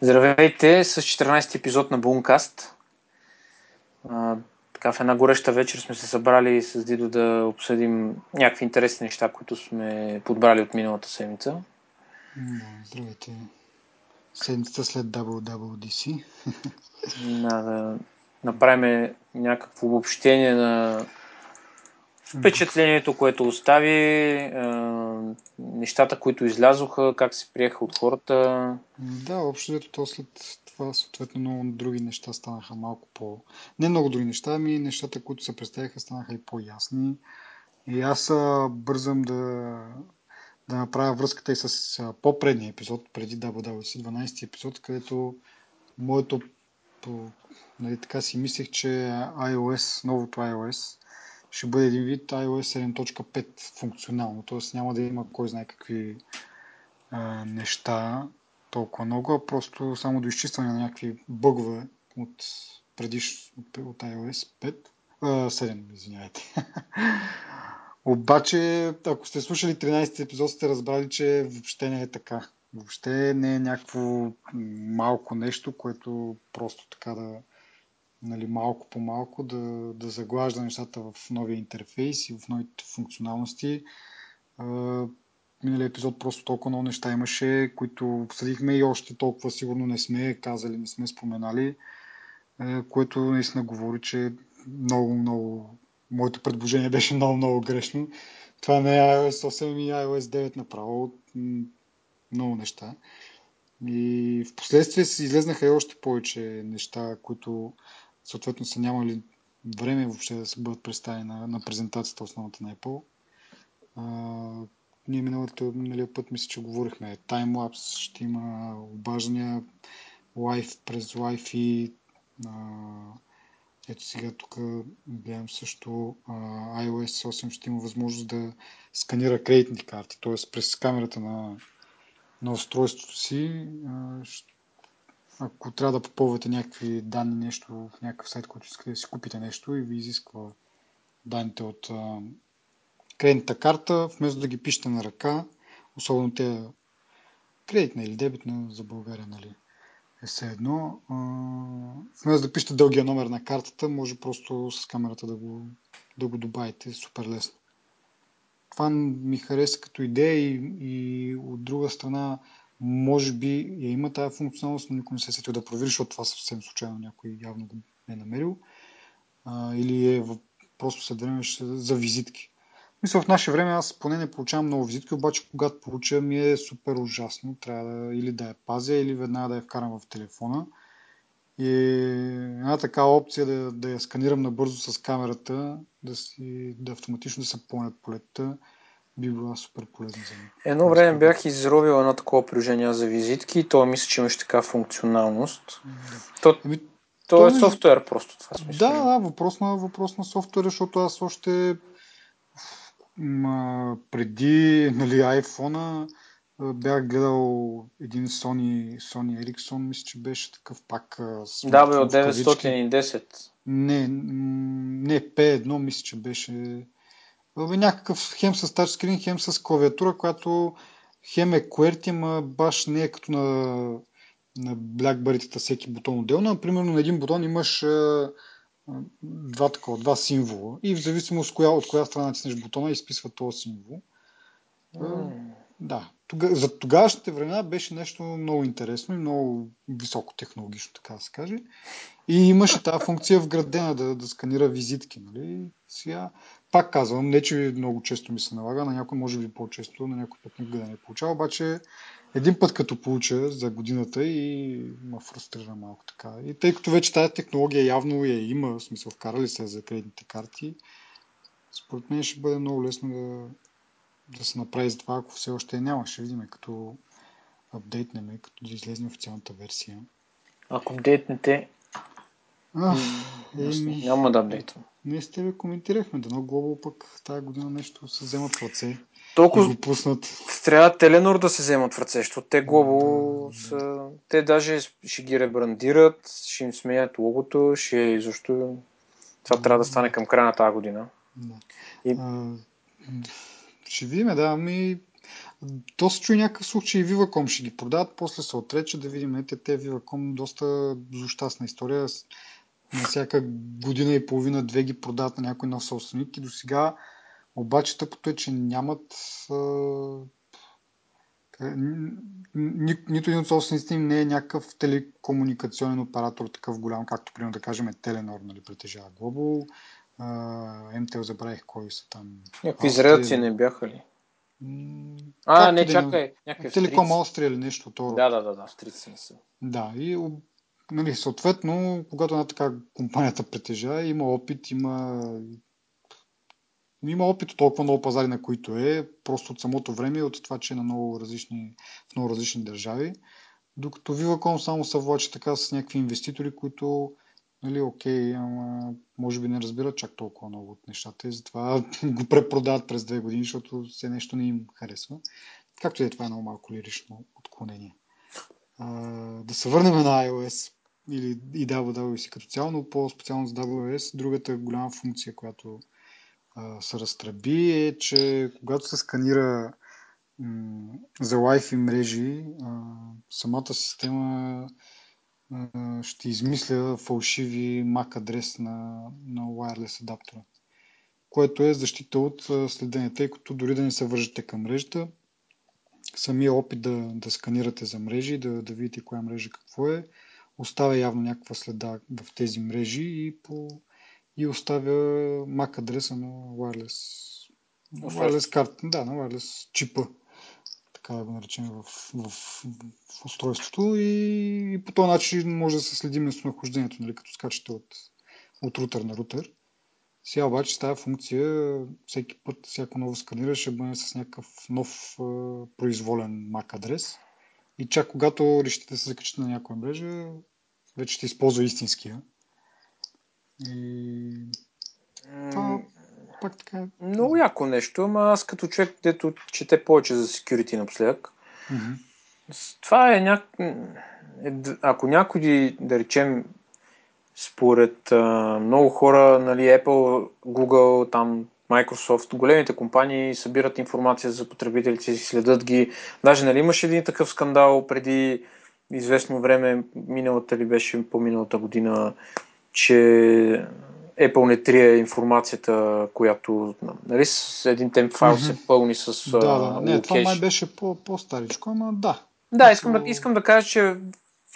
Здравейте с 14 епизод на Бункаст. така в една гореща вечер сме се събрали с Дидо да обсъдим някакви интересни неща, които сме подбрали от миналата седмица. Здравейте. Седмицата след WWDC. Да, да направим някакво обобщение на впечатлението, което остави, нещата, които излязоха, как се приеха от хората. Да, общо взето то след това съответно много други неща станаха малко по... Не много други неща, ами нещата, които се представяха, станаха и по-ясни. И аз бързам да, да направя връзката и с по-предния епизод, преди WWC, 12 епизод, където моето нали, така си мислех, че iOS, новото iOS, ще бъде един вид iOS 7.5 функционално, т.е. няма да има кой знае какви а, неща толкова много, а просто само до изчистване на някакви бъгове от предиш от, iOS 5, а, 7, извинявайте. Обаче, ако сте слушали 13 епизод, сте разбрали, че въобще не е така. Въобще не е някакво малко нещо, което просто така да, нали, малко по малко да, да заглажда нещата в новия интерфейс и в новите функционалности. Миналия епизод просто толкова много неща имаше, които обсъдихме и още толкова сигурно не сме казали, не сме споменали, което наистина говори, че много, много моето предложение беше много, много грешно. Това не е iOS 8 и iOS 9 направо. Много неща. И в последствие излезнаха и още повече неща, които съответно са нямали време въобще да се бъдат представени на, на презентацията основната на Apple. А, ние миналата, миналия път мисля, че говорихме таймлапс, ще има обаждания лайф през Wi-Fi. А, ето сега тук гледам също а, iOS 8 ще има възможност да сканира кредитни карти, т.е. през камерата на, на устройството си а, ако трябва да попълвате някакви данни, нещо в някакъв сайт, който искате да си купите нещо и ви изисква данните от а, кредитната карта, вместо да ги пишете на ръка, особено те кредитна или дебитна за България, нали, е все едно. Вместо да пишете дългия номер на картата, може просто с камерата да го, да го добавите супер лесно. Това ми хареса като идея и, и от друга страна може би я има тази функционалност, но никой не се е сетил да провери, защото това съвсем случайно някой явно го е намерил. А, или е просто след време ще за визитки. Мисля, в наше време аз поне не получавам много визитки, обаче когато получа ми е супер ужасно. Трябва да, или да я пазя, или веднага да я вкарам в телефона. И една такава опция да, да я сканирам набързо с камерата, да, си, да автоматично да се пълнят полетата, би била супер полезна за мен. Едно време бях изровил едно такова приложение за визитки и то мисля, че имаше така функционалност. Да. То, Еми, то, то е ми... софтуер просто това смисъл. Да, да, въпрос на, въпрос на софтуер, защото аз още преди нали, iPhone бях гледал един Sony, Sony Ericsson, мисля, че беше такъв пак. Да, бе, от 910. Не, не, P1 мисля, че беше някакъв хем с тачскрин, хем с клавиатура, която хем е QWERTY, ама баш не е като на, на BlackBerry всеки бутон отделно. Примерно на един бутон имаш а, два, такова, два символа и в зависимост от коя, от коя страна натиснеш бутона изписва този символ. Mm. Да. Тога, за тогавашните времена беше нещо много интересно и много високо технологично, така да се каже. И имаше тази функция вградена да, да сканира визитки. Нали? Сега, пак казвам, не че много често ми се налага, на някой може би по-често, на някой път никога не е получава, обаче един път като получа за годината и ме фрустрира малко така. И тъй като вече тази технология явно я има, в смисъл вкарали се за кредитните карти, според мен ще бъде много лесно да, да се направи за това, ако все още няма. Ще видим като апдейтнеме, като да излезе официалната версия. Ако апдейтнете, е, няма да апдейтвам. Ние с тебе коментирахме, дано Global пък тази година нещо се вземат в ръце. Толкова го пуснат. Трябва Теленор да се вземат в ръце, защото те Global да, са... Да. Те даже ще ги ребрандират, ще им сменят логото, ще защо това да, трябва да стане към края на тази година. Да. И... А, ще видим, да, ами То се чуи някакъв и Viva.com ще ги продават, после се отрече да видим. Ете, те Viva.com доста злощастна история. На всяка година и половина, две ги продават на някой нов собственик и до сега обаче тъпото е, че нямат ни, нито един от собствениците им не е някакъв телекомуникационен оператор, такъв голям, както примерно да кажем Теленор, нали, притежава Global. МТЛ забравих кой са там. Някакви израелци не бяха ли? А, не, чакай. Някакви Телеком Австрия или нещо второ. Да, да, да, да, австрийци са. Да, и нали, съответно, когато една така компанията притежава, има опит, има има опит от толкова много пазари, на които е, просто от самото време и от това, че е на много различни, в много различни държави. Докато Viva.com само се влачи така с някакви инвеститори, които нали, окей, ама може би не разбират чак толкова много от нещата и затова го препродават през две години, защото все нещо не им харесва. Както и е, това е много малко лирично отклонение. А, да се върнем на iOS или и WWC като цяло, но по-специално за WS, другата голяма функция, която а, се разтреби е, че когато се сканира м- за Wi-Fi мрежи, а, самата система ще измисля фалшиви MAC адрес на, на wireless адаптера, което е защита от следене, тъй като дори да не се вържете към мрежата, самия опит да, да сканирате за мрежи, да, да видите коя мрежа какво е, оставя явно някаква следа в тези мрежи и по и оставя MAC адреса на wireless, wireless карта, да, на wireless чипа, така да го наречем в, в, в, устройството и, и по този начин може да се следи местонахождението, нали, като скачате от, от рутер на рутер. Сега обаче с тази функция всеки път, всяко ново сканиране ще бъде с някакъв нов е, произволен MAC адрес. И чак когато решите да се закачите на някоя мрежа, вече ще използва истинския. И... Това пак така... Е. Много яко нещо, ама аз като човек, дето чете повече за security напоследък, mm-hmm. това е няк... Ако някой, да речем, според а, много хора, нали, Apple, Google, там, Microsoft, големите компании събират информация за потребителите си, следят ги. Даже нали, имаше един такъв скандал преди известно време, миналата ли беше по-миналата година, че Apple не трие информацията, която нали, с един темп файл mm-hmm. се пълни с Да, да, не, това май беше по- по-старичко, ама да. Да, искам, да, искам да кажа, че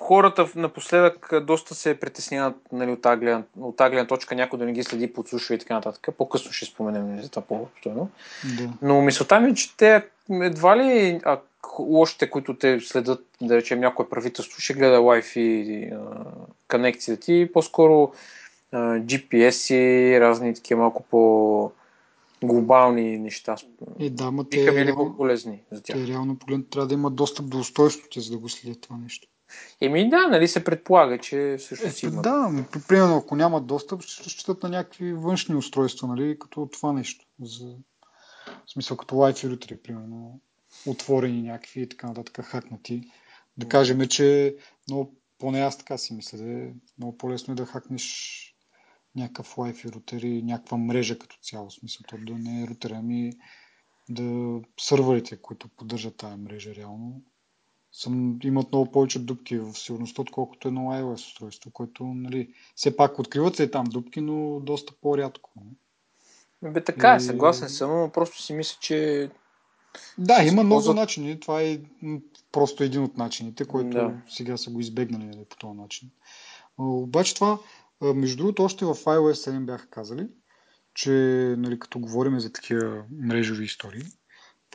хората напоследък доста се притесняват нали, от, тази от гледна точка, някой да не ги следи, подслушва и така нататък. По-късно ще споменем нали, за това по-обстойно. Да. Но мисълта ми е, че те едва ли а, лошите, които те следят, да речем някое правителство, ще гледа Wi-Fi конекцията ти, по-скоро GPS и разни такива малко по глобални неща. И да, ма те, биха били по-полезни за тях. Те реално погледно трябва да има достъп до устройството, за да го следят това нещо. Еми да, нали се предполага, че също си има. Да, примерно ако нямат достъп, ще разчитат на някакви външни устройства, нали, като това нещо. За... В смисъл като Wi-Fi рутери, примерно, отворени някакви и така нататък, хакнати. Да кажем, че много, поне аз така си мисля, да е много по-лесно е да хакнеш някакъв Wi-Fi рутер и някаква мрежа като цяло. Смисъл, то да не е рутер, ами да сървърите, които поддържат тази мрежа реално, съм, имат много повече дупки в сигурността, отколкото едно iOS устройство, което, нали, все пак откриват се там дупки, но доста по-рядко. Бе, така е, съгласен съм, но просто си мисля, че... Да, има много ползват... начини. Това е просто един от начините, който да. сега са го избегнали нали, по този начин. Обаче това, между другото, още в iOS 7 бяха казали, че нали, като говорим за такива мрежови истории,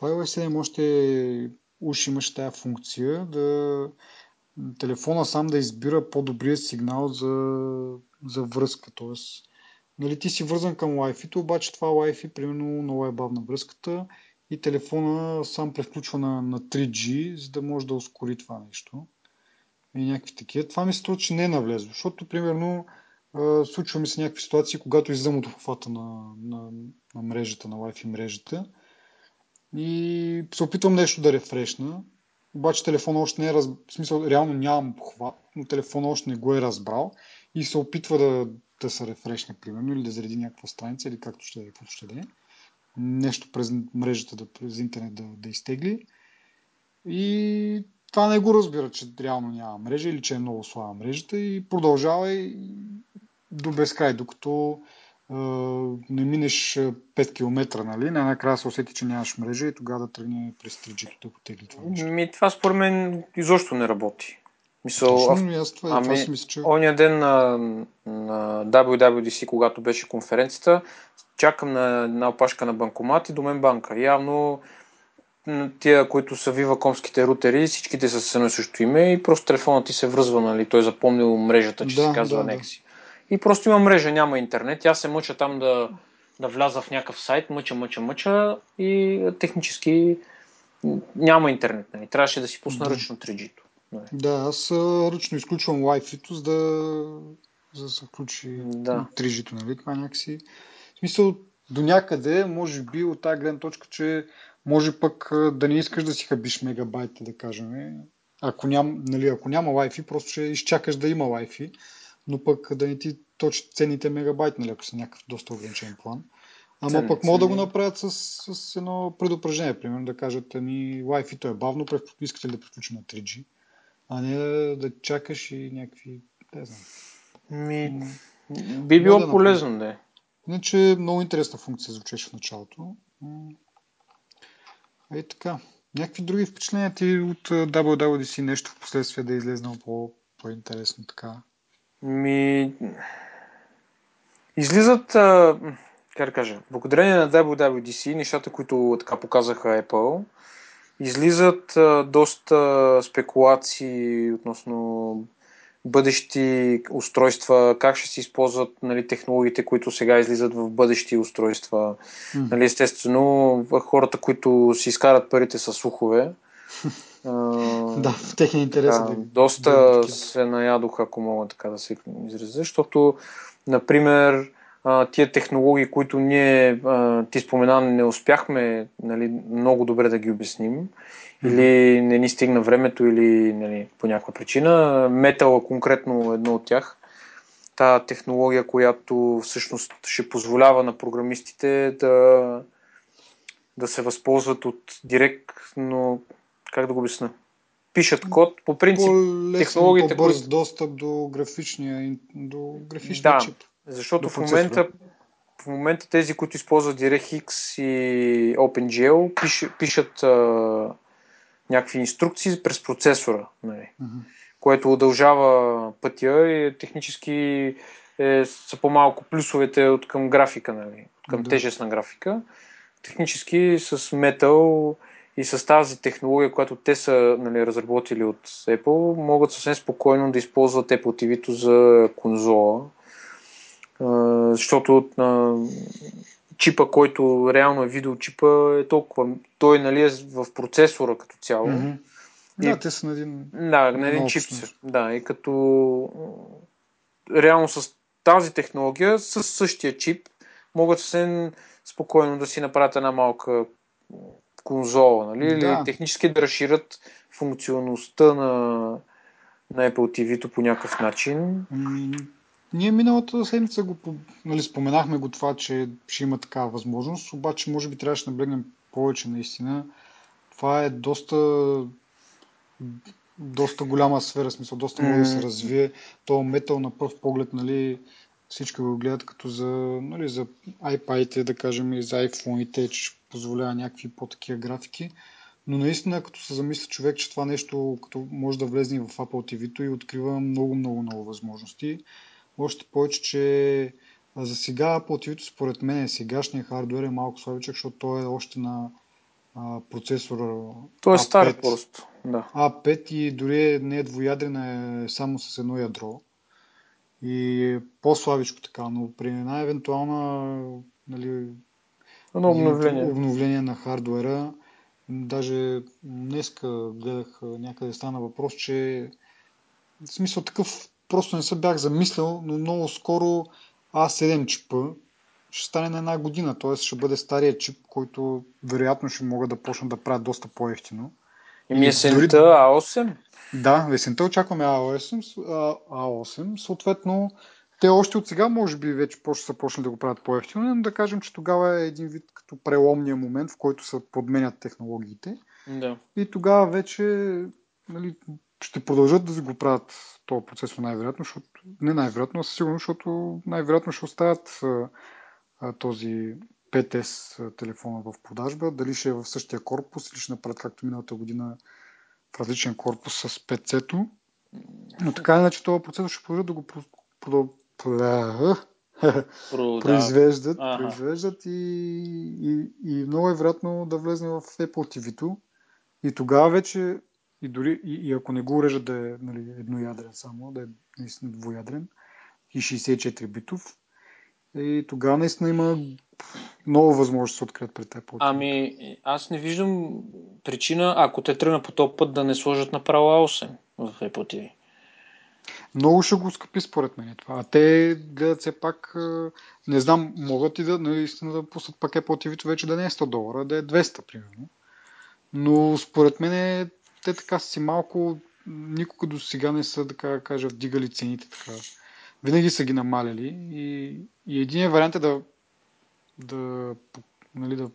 в iOS 7 още уж имаш тази функция да телефона сам да избира по-добрия сигнал за, за връзка. Тоест, нали, ти си вързан към Wi-Fi, обаче това Wi-Fi примерно много е бавна връзката и телефона сам превключва на, на 3G, за да може да ускори това нещо. И някакви такива. Това ми се че не е навлезло, защото примерно случва ми се някакви ситуации, когато излизам от обхвата на, на, на мрежата, на Wi-Fi мрежата и се опитвам нещо да рефрешна, обаче телефона още не е разбрал, в смисъл реално нямам обхват, но телефона още не го е разбрал и се опитва да, да се рефрешне, примерно, или да зареди някаква страница, или както ще да, както ще да е. Нещо през мрежата, да, през интернет да, да изтегли. И това не го разбира, че реално няма мрежа или че е много слаба мрежата и продължава и до безкрай, докато е, не минеш 5 км, нали, накрая се усети, че нямаш мрежа и тогава да тръгне през 3G да потегли това нещо. Ми, това според мен изобщо не работи. Мисъл, Точно, аз това, ами, това си мисля, че... Оня ден на, на WWDC, когато беше конференцията, чакам на една опашка на банкомат и до мен банка. Явно тия, които са вивакомските рутери, всичките са с едно също име и просто телефонът ти се връзва, нали? Той е запомнил мрежата, че Да, се казва да, да. Nexi. И просто има мрежа, няма интернет. Аз се мъча там да, да вляза в някакъв сайт, мъча, мъча, мъча и технически няма интернет. Нали? Трябваше да си пусна Да. ръчно 3G-то. Нали? Да, аз ръчно изключвам Wi-Fi-то, за да, за да се включи Да. 3G-то, нали? Това някакси... В смисъл, до някъде, може би, от тази гледна точка, че може пък да не искаш да си хабиш мегабайта, да кажем. Ако, ням, нали, ако няма Wi-Fi, просто ще изчакаш да има Wi-Fi, но пък да не ти точат ценните мегабайт, нали, ако са някакъв доста ограничен план. Ама пък могат да го направят с, с едно предупреждение, примерно да кажат, ами Wi-Fi-то е бавно, искате ли да приключим на 3G? А не да, чакаш и някакви... Не знам. Ми, би било да полезно, да. Иначе много интересна функция звучеше в началото. Е така. Някакви други впечатления ти от WWDC нещо в последствие да е излезнало по, по-интересно така? Ми... Излизат, как да кажа, благодарение на WWDC, нещата, които така показаха Apple, излизат доста спекулации относно бъдещи устройства, как ще се използват нали, технологиите, които сега излизат в бъдещи устройства. М. Нали, естествено, хората, които си изкарат парите с слухове, Да, в техния интерес е да, да, доста да се наядоха, ако мога така да се изразя, защото, например, а, тия технологии, които ние, а, ти спомена, не успяхме нали, много добре да ги обясним, или не ни стигна времето, или нали, по някаква причина. Конкретно е едно от тях. Та технология, която всъщност ще позволява на програмистите да, да се възползват от директно, как да го обясна, пишат код. По принцип, По-лесен, технологиите, по-бърз които- достъп до графичния, до графичния Да. чип. Защото в момента, в момента тези, които използват DirectX и OpenGL, пиш, пишат а, някакви инструкции през процесора, нали, Мгм. което удължава пътя и технически е, са по-малко плюсовете от към графика, нали, от към Да. тежест на графика. Технически с Metal и с тази технология, която те са нали, разработили от Apple, могат съвсем спокойно да използват Apple TV-то за конзола. Защото а, чипа, който реално е видеочипа, е толкова. Той нали, е в процесора като цяло. Мгм. И- Да, те са на един... Да, на един чип. Да, и като реално с тази технология, с същия чип, могат съвсем спокойно да си направят една малка конзола, нали? Или Да. технически да разширят функционалността на, на Apple TV-то по някакъв начин. Ами, ние миналата седмица го, по- нали, споменахме го това, че ще има такава възможност, обаче може би трябваше да наблегнем повече наистина. Това е доста доста голяма сфера, смисъл, доста може да се развие. То метал на пръв поглед, нали, всички го гледат като за, нали, за iPad-ите, да кажем, и за iPhone-ите, че ще позволява някакви по-такива графики. Но наистина, като се замисли човек, че това нещо като може да влезе в Apple TV-то и открива много, много, много възможности. Още повече, че за сега TV-то според мен сегашния хардвер е малко слабичък, защото той е още на а, процесора Той е A5. стар просто. Да. A5 и дори не е двуядрена, е само с едно ядро. И е по-слабичко така, но при една евентуална нали, Едно обновление. обновление на хардуера, даже днеска гледах някъде стана въпрос, че в смисъл такъв просто не се бях замислял, но много скоро A7 чипа ще стане на една година, т.е. ще бъде стария чип, който вероятно ще могат да почнат да правят доста по-ефтино. Еми И есента дори- A8. Да, есента очакваме A8, с- А- A8. Съответно, те още от сега може би вече почва са почнали да го правят по-ефтино, но да кажем, че тогава е един вид като преломния момент, в който се подменят технологиите. Да. И тогава вече нали, ще продължат да си го правят този процесор най-вероятно, защото, не най-вероятно, а със сигурност, защото най-вероятно ще оставят а, а, този 5S телефона в продажба. Дали ще е в същия корпус или ще направят както миналата година в различен корпус с 5C-то. Но така иначе този процесор ще продължат да го произвеждат, Ага. произвеждат и, и, и много е вероятно да влезне в Apple TV-то. И тогава вече, и дори и, и ако не го урежат да е нали, едноядрен само, да е наистина двуядрен и 64 битов, и тогава наистина има много възможности да се открият пред Apple TV. Ами, аз не виждам причина, ако те тръгнат по този път, да не сложат направо A8 в Apple TV. Много ще го скъпи според мен това. А те гледат все пак, а, не знам, могат и да наистина да пуснат пак Apple TV вече да не е 100 долара, да е 200 примерно. Но според мен те така си малко, никога до сега не са, така да кажа, вдигали цените така. Винаги са ги намаляли и, и един вариант е да, да, нали, да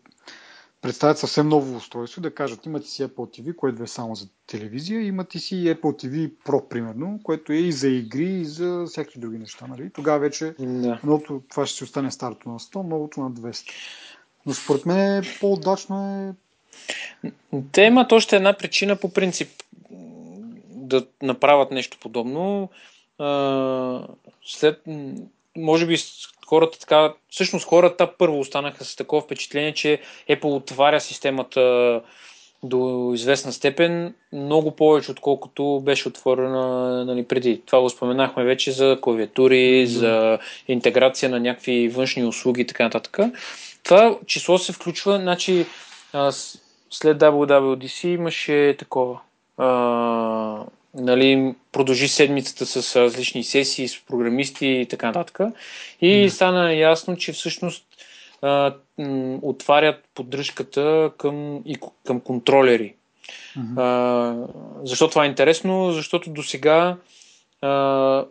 представят съвсем ново устройство и да кажат, имате си Apple TV, което е само за телевизия, имате си Apple TV Pro, примерно, което е и за игри, и за всякакви други неща. Нали? Тогава вече Да. едното, това ще си остане старото на 100, новото на 200. Но според мен е по-удачно е Те имат още една причина по принцип да направят нещо подобно. А, след, може би хората така, всъщност хората първо останаха с такова впечатление, че Apple отваря системата до известна степен много повече, отколкото беше отворена нали, преди. Това го споменахме вече за клавиатури, за интеграция на някакви външни услуги и така нататък. Това число се включва, значи след WWDC имаше такова. А, нали, продължи седмицата с различни сесии с програмисти и така нататък. И Да. стана ясно, че всъщност а, м, отварят поддръжката към, и, към контролери. Мгм. А, защо това е интересно? Защото до сега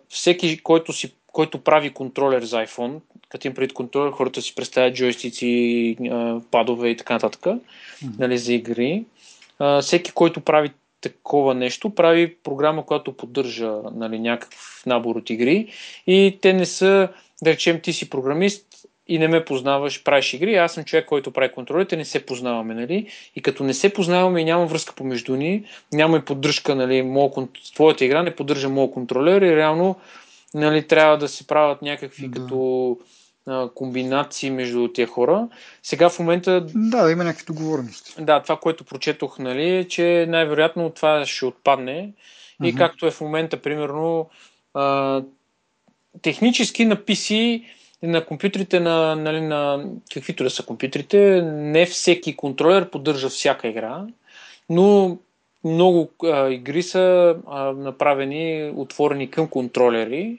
всеки, който, си, който прави контролер за iPhone, като им пред контролер, хората си представят джойстици, а, падове и така нататък, Мгм. нали, за игри. А, всеки, който прави такова нещо, прави програма, която поддържа нали, някакъв набор от игри и те не са, да речем, ти си програмист и не ме познаваш, правиш игри, аз съм човек, който прави контролите, не се познаваме, нали? И като не се познаваме и няма връзка помежду ни, няма и поддръжка, нали, моя, твоята игра не поддържа моят контролер и реално нали, трябва да се правят някакви Да. като а, комбинации между тия хора. Сега в момента Да, има някакви договорености. да, това, което прочетох, нали, е, че най-вероятно това ще отпадне. И както е в момента, примерно, а, технически на PC, на компютрите, на, нали, на каквито да са компютрите, не всеки контролер поддържа всяка игра, но много а, игри са а, направени, отворени към контролери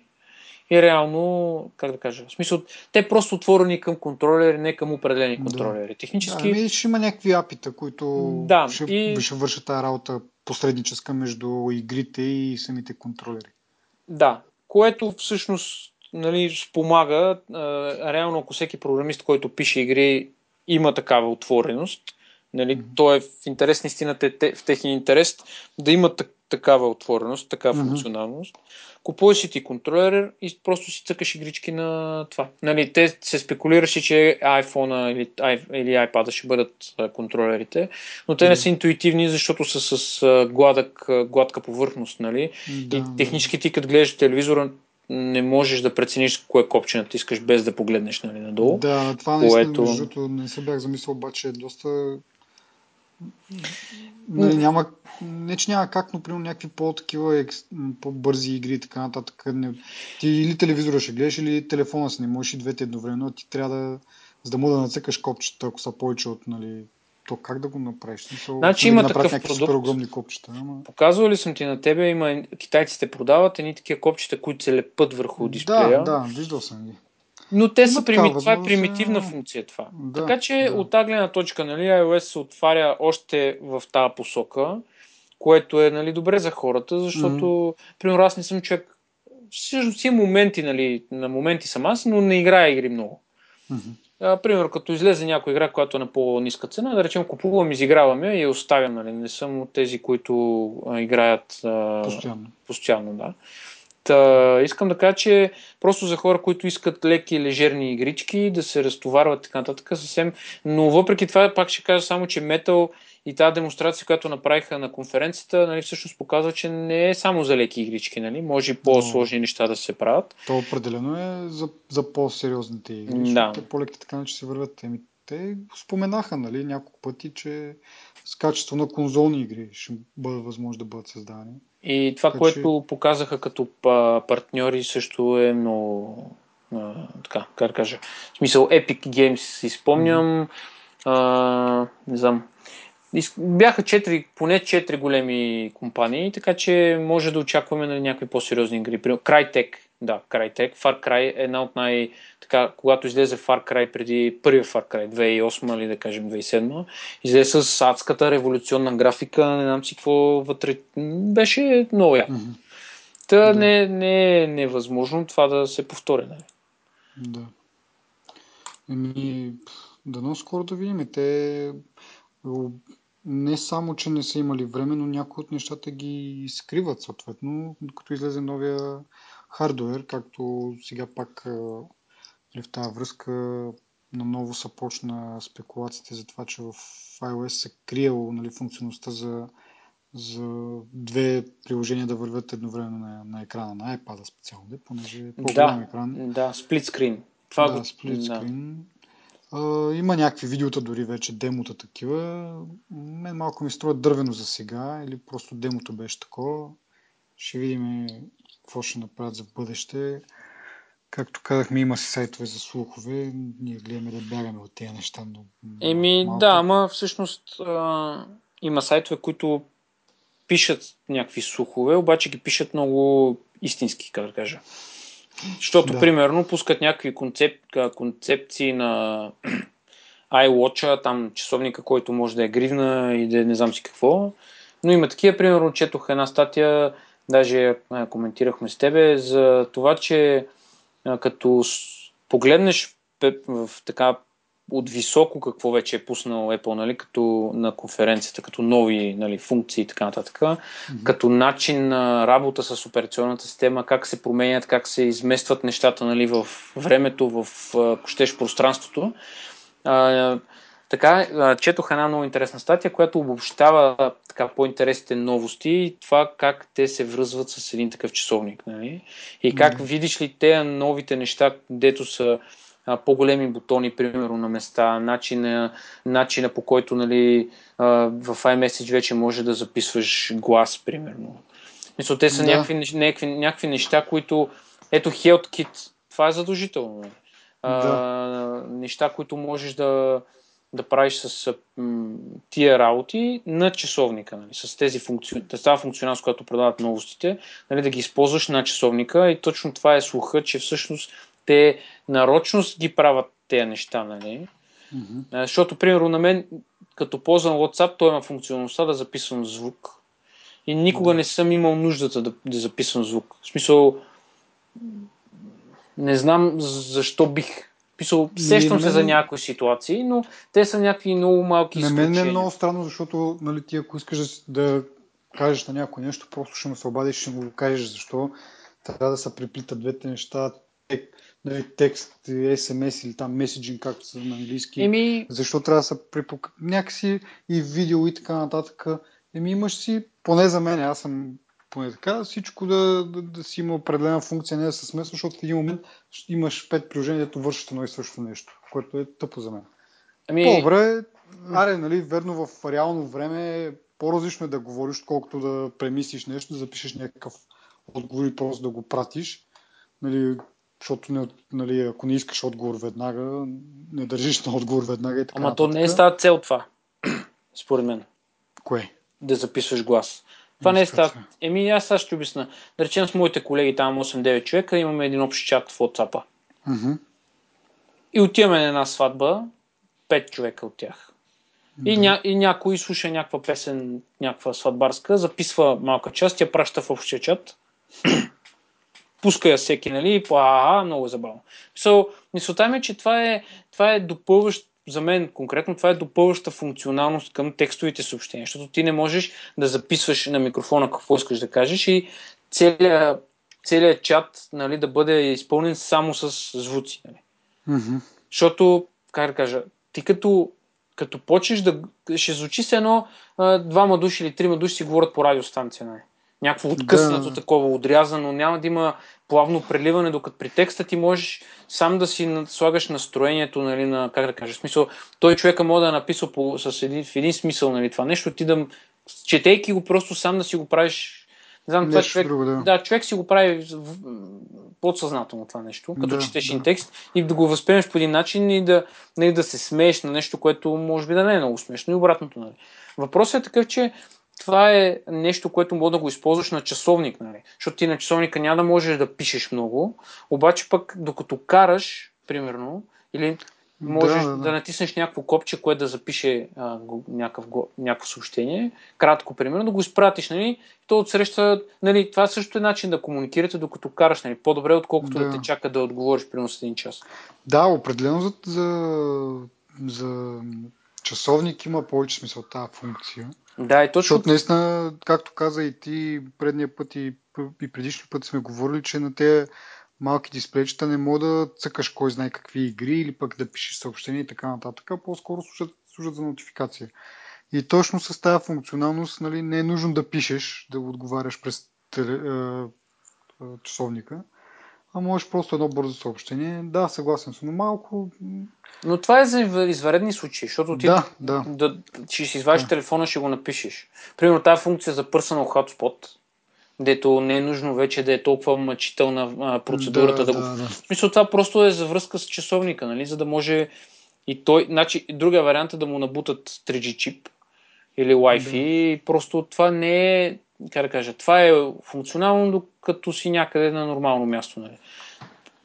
и реално, как да кажа, в смисъл, те просто отворени към контролери, не към определени Да. контролери. Технически... Да, ами ще има някакви апита, които Да, ще, и- ще вършат тази работа посредническа между игрите и самите контролери. Да, което всъщност нали, спомага, реално ако всеки програмист, който пише игри, има такава отвореност, нали, Мгм. то е в интерес, наистина в техния интерес да има так, такава отвореност, такава Мгм. функционалност. Купуваш си ти контролер и просто си цъкаш игрички на това. Нали, те се спекулираше, че iPhone или, или iPad ще бъдат контролерите, но те не са интуитивни, защото са с гладък, гладка повърхност. Нали? Да, И технически ти като гледаш телевизора не можеш да прецениш кое копче натискаш без да погледнеш нали, надолу. Да, това наистина, което- между другото, не се бях замислил, обаче е доста... Нали, няма, не, че няма как, но примерно някакви по-такива екс- по-бързи игри и така нататък. Не, ти или телевизора ще гледаш, или телефона си не можеш и двете едновременно, ти трябва да, за да му да нацъкаш копчета, ако са повече от, нали, то как да го направиш? Смисъл, Значи има такъв продукт. копчета, ама... Показвал ли съм ти на тебе, има, китайците продават едни такива копчета, които се лепат върху дисплея. Да, да, виждал съм ги. Но те Има са прими... това е примитивна но- функция това. Да, така че да. от тази гледна точка, нали, iOS се отваря още в тази посока, което е нали, добре за хората, защото, примерно, аз не съм човек. Всъщност си моменти, нали, на моменти съм аз, но не играя игри много. Мгм. А, примерно, като излезе някоя игра, която е на по-ниска цена, да речем, купувам, изиграваме и оставям. Нали? Не съм от тези, които а, играят а, Постоянно. постоянно да. Та, искам да кажа, че просто за хора, които искат леки, лежерни игрички, да се разтоварват така нататък, съвсем. Но въпреки това, пак ще кажа само, че Metal и тази демонстрация, която направиха на конференцията, нали, всъщност показва, че не е само за леки игрички. Нали? Може и по-сложни неща да се правят. То определено е за, за по-сериозните игри. Да. Те по-леки така че се вървят. Еми, те споменаха нали, няколко пъти, че с качество на конзолни игри ще бъдат възможно да бъдат създадени. И това, Така което показаха като па- партньори, също е много. А, така, как да кажа. В смисъл, Epic Games си спомням. А, не знам. Бяха четири, поне 4 големи компании, така че може да очакваме на някакви по-сериозни игри. Crytek, да, Crytek. Far Cry е една от най... Така, когато излезе Far Cry преди първия Far Cry, 2008 или да кажем 2007, излезе с адската революционна графика, не знам си какво вътре. Беше много яко. Мгм. Та Да. не, не е невъзможно това да се повтори. Нали? Да. Еми, дано скоро да видим. Те не само, че не са имали време, но някои от нещата ги скриват съответно, като излезе новия хардуер, както сега пак нали, в тази връзка наново се почна спекулациите за това, че в iOS се криело нали, функционалността за, за две приложения да вървят едновременно на, на екрана на iPad специално, де, понеже е по-голям Да, екран. да, сплит скрин. Това да, го... сплит да. скрин. А, има някакви видеота дори вече, демота такива. Мен малко ми струва дървено за сега, или просто демото беше такова. Ще видим какво ще направят за бъдеще. Както казахме, има си сайтове за слухове. Ние гледаме да бягаме от тези неща. Но Еми, малко. да, ама всъщност а, има сайтове, които пишат някакви слухове, обаче ги пишат много истински, как да кажа. Защото, Да. примерно, пускат някакви концеп, концепции на iWatch, там часовника, който може да е гривна и да е не знам си какво. Но има такива, примерно, четох една статия, даже а, коментирахме с тебе, за това, че а, като погледнеш в така от високо какво вече е пуснал Apple, нали, като на конференцията, като нови нали, функции и така нататък, като начин на работа с операционната система, как се променят, как се изместват нещата нали, в времето, в, ако щеш, пространството. А, така, четох една много интересна статия, която обобщава така по-интересните новости и това как те се връзват с един такъв часовник. Нали? И как Мгм. видиш ли те новите неща, дето са а, по-големи бутони, примерно на места, начина, начина по който нали, а, в iMessage вече може да записваш глас, примерно. Мисля, те са Да. някакви, някакви, някакви неща, които... Ето Health Kit, това е задължително. нали? А, неща, които можеш да, да правиш с м, тия работи на часовника, нали, с тези функци... тази функционалност, която предават новостите, нали, да ги използваш на часовника и точно това е слуха, че всъщност те нарочно ги правят тези неща, нали? А, Защото, примерно, на мен, като ползвам WhatsApp, той има функционалността да записвам звук. И никога Да. не съм имал нуждата да, да записвам звук. В смисъл, не знам защо бих. Смисъл, сещам на се мен- за някои ситуации, но те са някакви много малки На мен изключения. е много странно, защото нали, ти ако искаш да, да кажеш на някой нещо, просто ще му се обадиш и ще му го кажеш защо. Трябва да се преплитат двете неща, тек, нали, текст, SMS или там меседжинг, както са на английски. Еми, Защо трябва да се припука някакси и видео и така нататък. Еми имаш си, поне за мен, аз съм поне така, всичко да, да, да си има определена функция, не да се смесва, защото в един момент имаш пет приложения, дето вършат едно и също нещо, което е тъпо за мен. ами По-добре, аре, нали, верно в реално време по-различно е да говориш, колкото да премислиш нещо, да запишеш някакъв отговор и просто да го пратиш. Нали, защото не, нали, ако не искаш отговор веднага, не държиш на отговор веднага и така ама то не е нататък. става цел това, според мен, Кое? да записваш глас. Това Не не е става. Еми, аз сега ще обясна. Да речем с моите колеги, там 8-9 човека, имаме един общ чат в WhatsApp. Мгм. И отиваме на една сватба, 5 човека от тях. И, ня, и някой слуша някаква песен, някаква сватбарска, записва малка част, я праща в общия чат. пуска я всеки, нали, АА, много забавно. So, мисълта ми е, че това е, това е допълващ за мен конкретно това е допълваща функционалност към текстовите съобщения, защото ти не можеш да записваш на микрофона какво искаш да кажеш и целият, целият чат нали, да бъде изпълнен само с звуци. Нали. Mm-hmm. Защото, как да кажа, ти като, като почнеш да... Ще звучи се едно а, двама души или трима души си говорят по радиостанция. Нали. Някакво откъснато да. такова, отрязано, няма да има плавно преливане, докато при текста ти можеш сам да си слагаш настроението, нали, на, как да кажа, смисъл, той човека може да е написал по, с един, в един смисъл нали, това нещо, ти да, четейки го просто сам да си го правиш не знам, това човек, друго, да. да, човек си го прави подсъзнателно това нещо, като да, четеш да. текст и да го възприемеш по един начин и да, нали, да се смееш на нещо, което може би да не е много смешно и обратното. Нали. Въпросът е такъв, че това е нещо, което мога да го използваш на часовник, нали? защото ти на часовника няма да можеш да пишеш много, обаче пък докато караш, примерно, или можеш да, да, да. да натиснеш някакво копче, което да запише а, някакъв, някакво съобщение, кратко, примерно, да го изпратиш, нали, то отсреща, нали, това също е начин да комуникирате докато караш, нали, по-добре, отколкото да, да те чака да отговориш примерно с един час. Да, определено за, за, за часовник има повече смисъл тази функция. Да, и точно. Защото наистина, както каза и ти предния път и, и предишния път сме говорили, че на тези малки дисплейчета не мога да цъкаш кой знае какви игри или пък да пишеш съобщения и така нататък, а по-скоро служат, служат за нотификация. И точно с тази функционалност нали, не е нужно да пишеш, да отговаряш през часовника, а можеш просто едно бързо съобщение. Да, съгласен съм, но малко... Но това е за изваредни случаи, защото ти да, да. да ще си извадиш да. телефона, ще го напишеш. Примерно тази функция за Personal Hotspot, дето не е нужно вече да е толкова мъчителна процедурата да, да, да го... Да. В смисъл това просто е за връзка с часовника, нали? за да може и той... Значи, другия вариант е да му набутат 3G чип или Wi-Fi да. просто това не е как да кажа, това е функционално, докато си някъде на нормално място. Нали.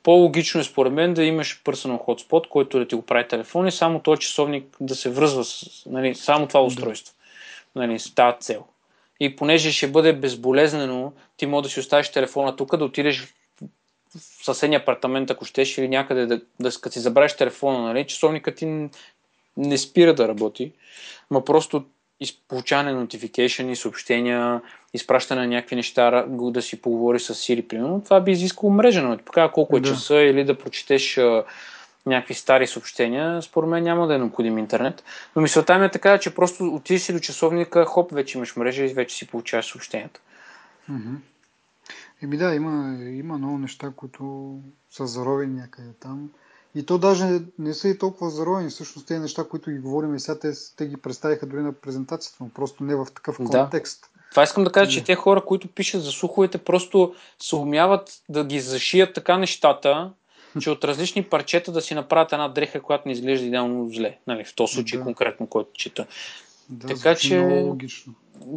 По-логично е според мен да имаш personal hotspot, който да ти го прави телефон и само този часовник да се връзва с нали, само това устройство. Нали, с тази цел. И понеже ще бъде безболезнено, ти може да си оставиш телефона тук, да отидеш в съседния апартамент, ако щеш, или някъде да, да като си забравиш телефона, нали, часовникът ти не спира да работи, но просто получаване на notification съобщения, изпращане на някакви неща, да си поговори с Siri, примерно, това би изискало мрежа, но покажа колко е да. часа или да прочетеш а, някакви стари съобщения, според мен няма да е необходим интернет. Но мисълта ми е така, че просто отидеш си до часовника, хоп, вече имаш мрежа и вече си получаваш съобщенията. Mm-hmm. Еми да, има, има много неща, които са заровени някъде там. И то даже не са и толкова заровени. Всъщност тези неща, които ги говорим и сега, те, те ги представиха дори на презентацията, но просто не в такъв контекст. Да. Това искам да кажа, че те хора, които пишат за слуховете, просто се умяват да ги зашият така нещата, че от различни парчета да си направят една дреха, която не изглежда идеално зле. Нали, в този случай да. конкретно, който чета. Да, така че. Много логично.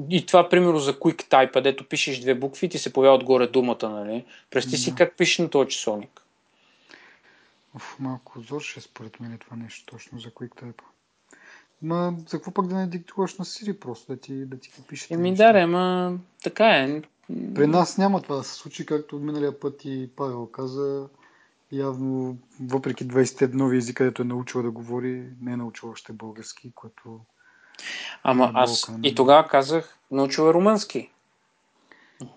И това, примерно, за Quick Type, където пишеш две букви и ти се появява отгоре думата, нали? Представи да. си как пишеш на този часовник. Оф, малко зор ще е според мен това нещо точно за QuickType. Ма, за какво пък да не диктуваш на Siri просто, да ти, да ти пише? Еми да, ама така е. При нас няма това да се случи, както миналия път и Павел каза. Явно, въпреки 20 нови езика, където е научила да говори, не е научила още български, което... Ама е аз болка, и тогава казах, научила румънски.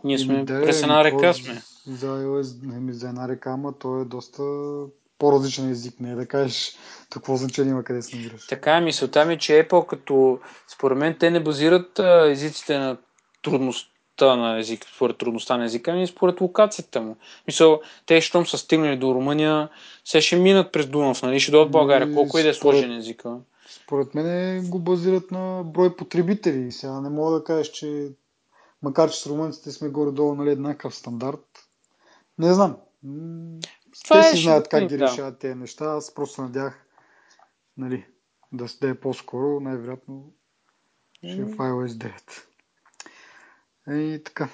Ние сме да, през една река сме. За, за една река, ама то е доста по-различен език, не е да кажеш какво значение има къде се намираш. Така е, мисълта ми, че Apple като според мен те не базират а, езиците на трудността на език, според трудността на езика, ами според локацията му. Мисъл, те, щом са стигнали до Румъния, се ще минат през Дунав, нали? Ще дойдат България. Колко и да е сложен езика? Според мен го базират на брой потребители. Сега не мога да кажеш, че макар че с румънците сме горе-долу нали, еднакъв стандарт, не знам. Това Те е си знаят как ги да. решават тези неща. Аз просто надях нали, да, да е по-скоро. Най-вероятно ще е в iOS 9. И така.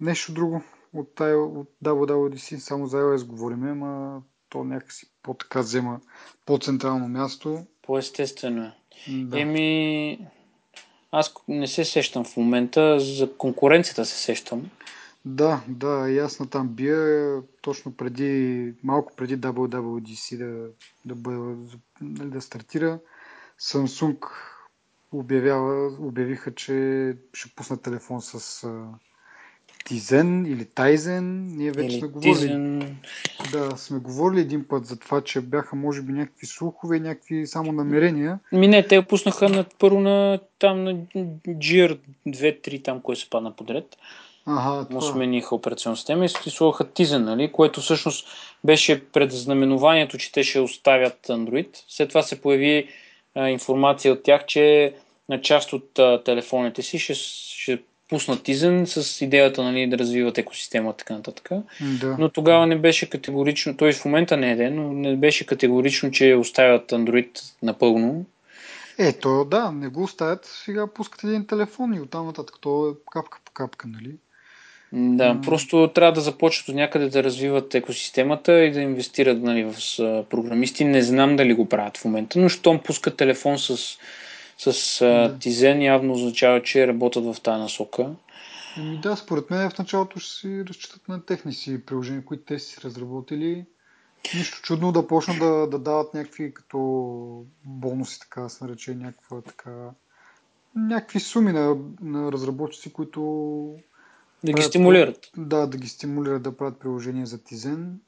Нещо друго от, от WWDC, само за iOS говорим, ама то някакси по-така взема по-централно място. По-естествено е. Да. Еми, аз не се сещам в момента, за конкуренцията се сещам. Да, да, и аз на там бия точно преди, малко преди WWDC да, да, бъде, нали, да стартира. Samsung обявява, обявиха, че ще пуснат телефон с Тизен или Тайзен. Ние вече Или сме говорили. Тизен. Да, сме говорили един път за това, че бяха може би някакви слухове, някакви само намерения. Ми не, те пуснаха на, първо на, там на GR 2-3, там кой се падна подред. Ага, му смениха операционна система и сложиха Tizen, нали? което всъщност беше предзнаменованието, че те ще оставят Android. След това се появи а, информация от тях, че на част от а, телефоните си ще, ще пуснат Tizen с идеята нали, да развиват екосистема така нататък. Да. Но тогава не беше категорично, той в момента не е ден, но не беше категорично, че оставят Android напълно. Ето, да, не го оставят. Сега пускат един телефон и оттам нататък. То е капка по капка, нали? Да, просто трябва да започнат от някъде да развиват екосистемата и да инвестират нали, в програмисти. Не знам дали го правят в момента, но щом пускат телефон с, с Да. Тизен, явно означава, че работят в тази насока. Еми да, според мен в началото ще си разчитат на техни си приложения, които те си разработили. Нищо чудно да почнат да, да дават някакви като бонуси, така да се нарече, някаква така някакви суми на, на разработчици, които Да ги стимулират. Да, да ги стимулират да правят приложения за Тизен,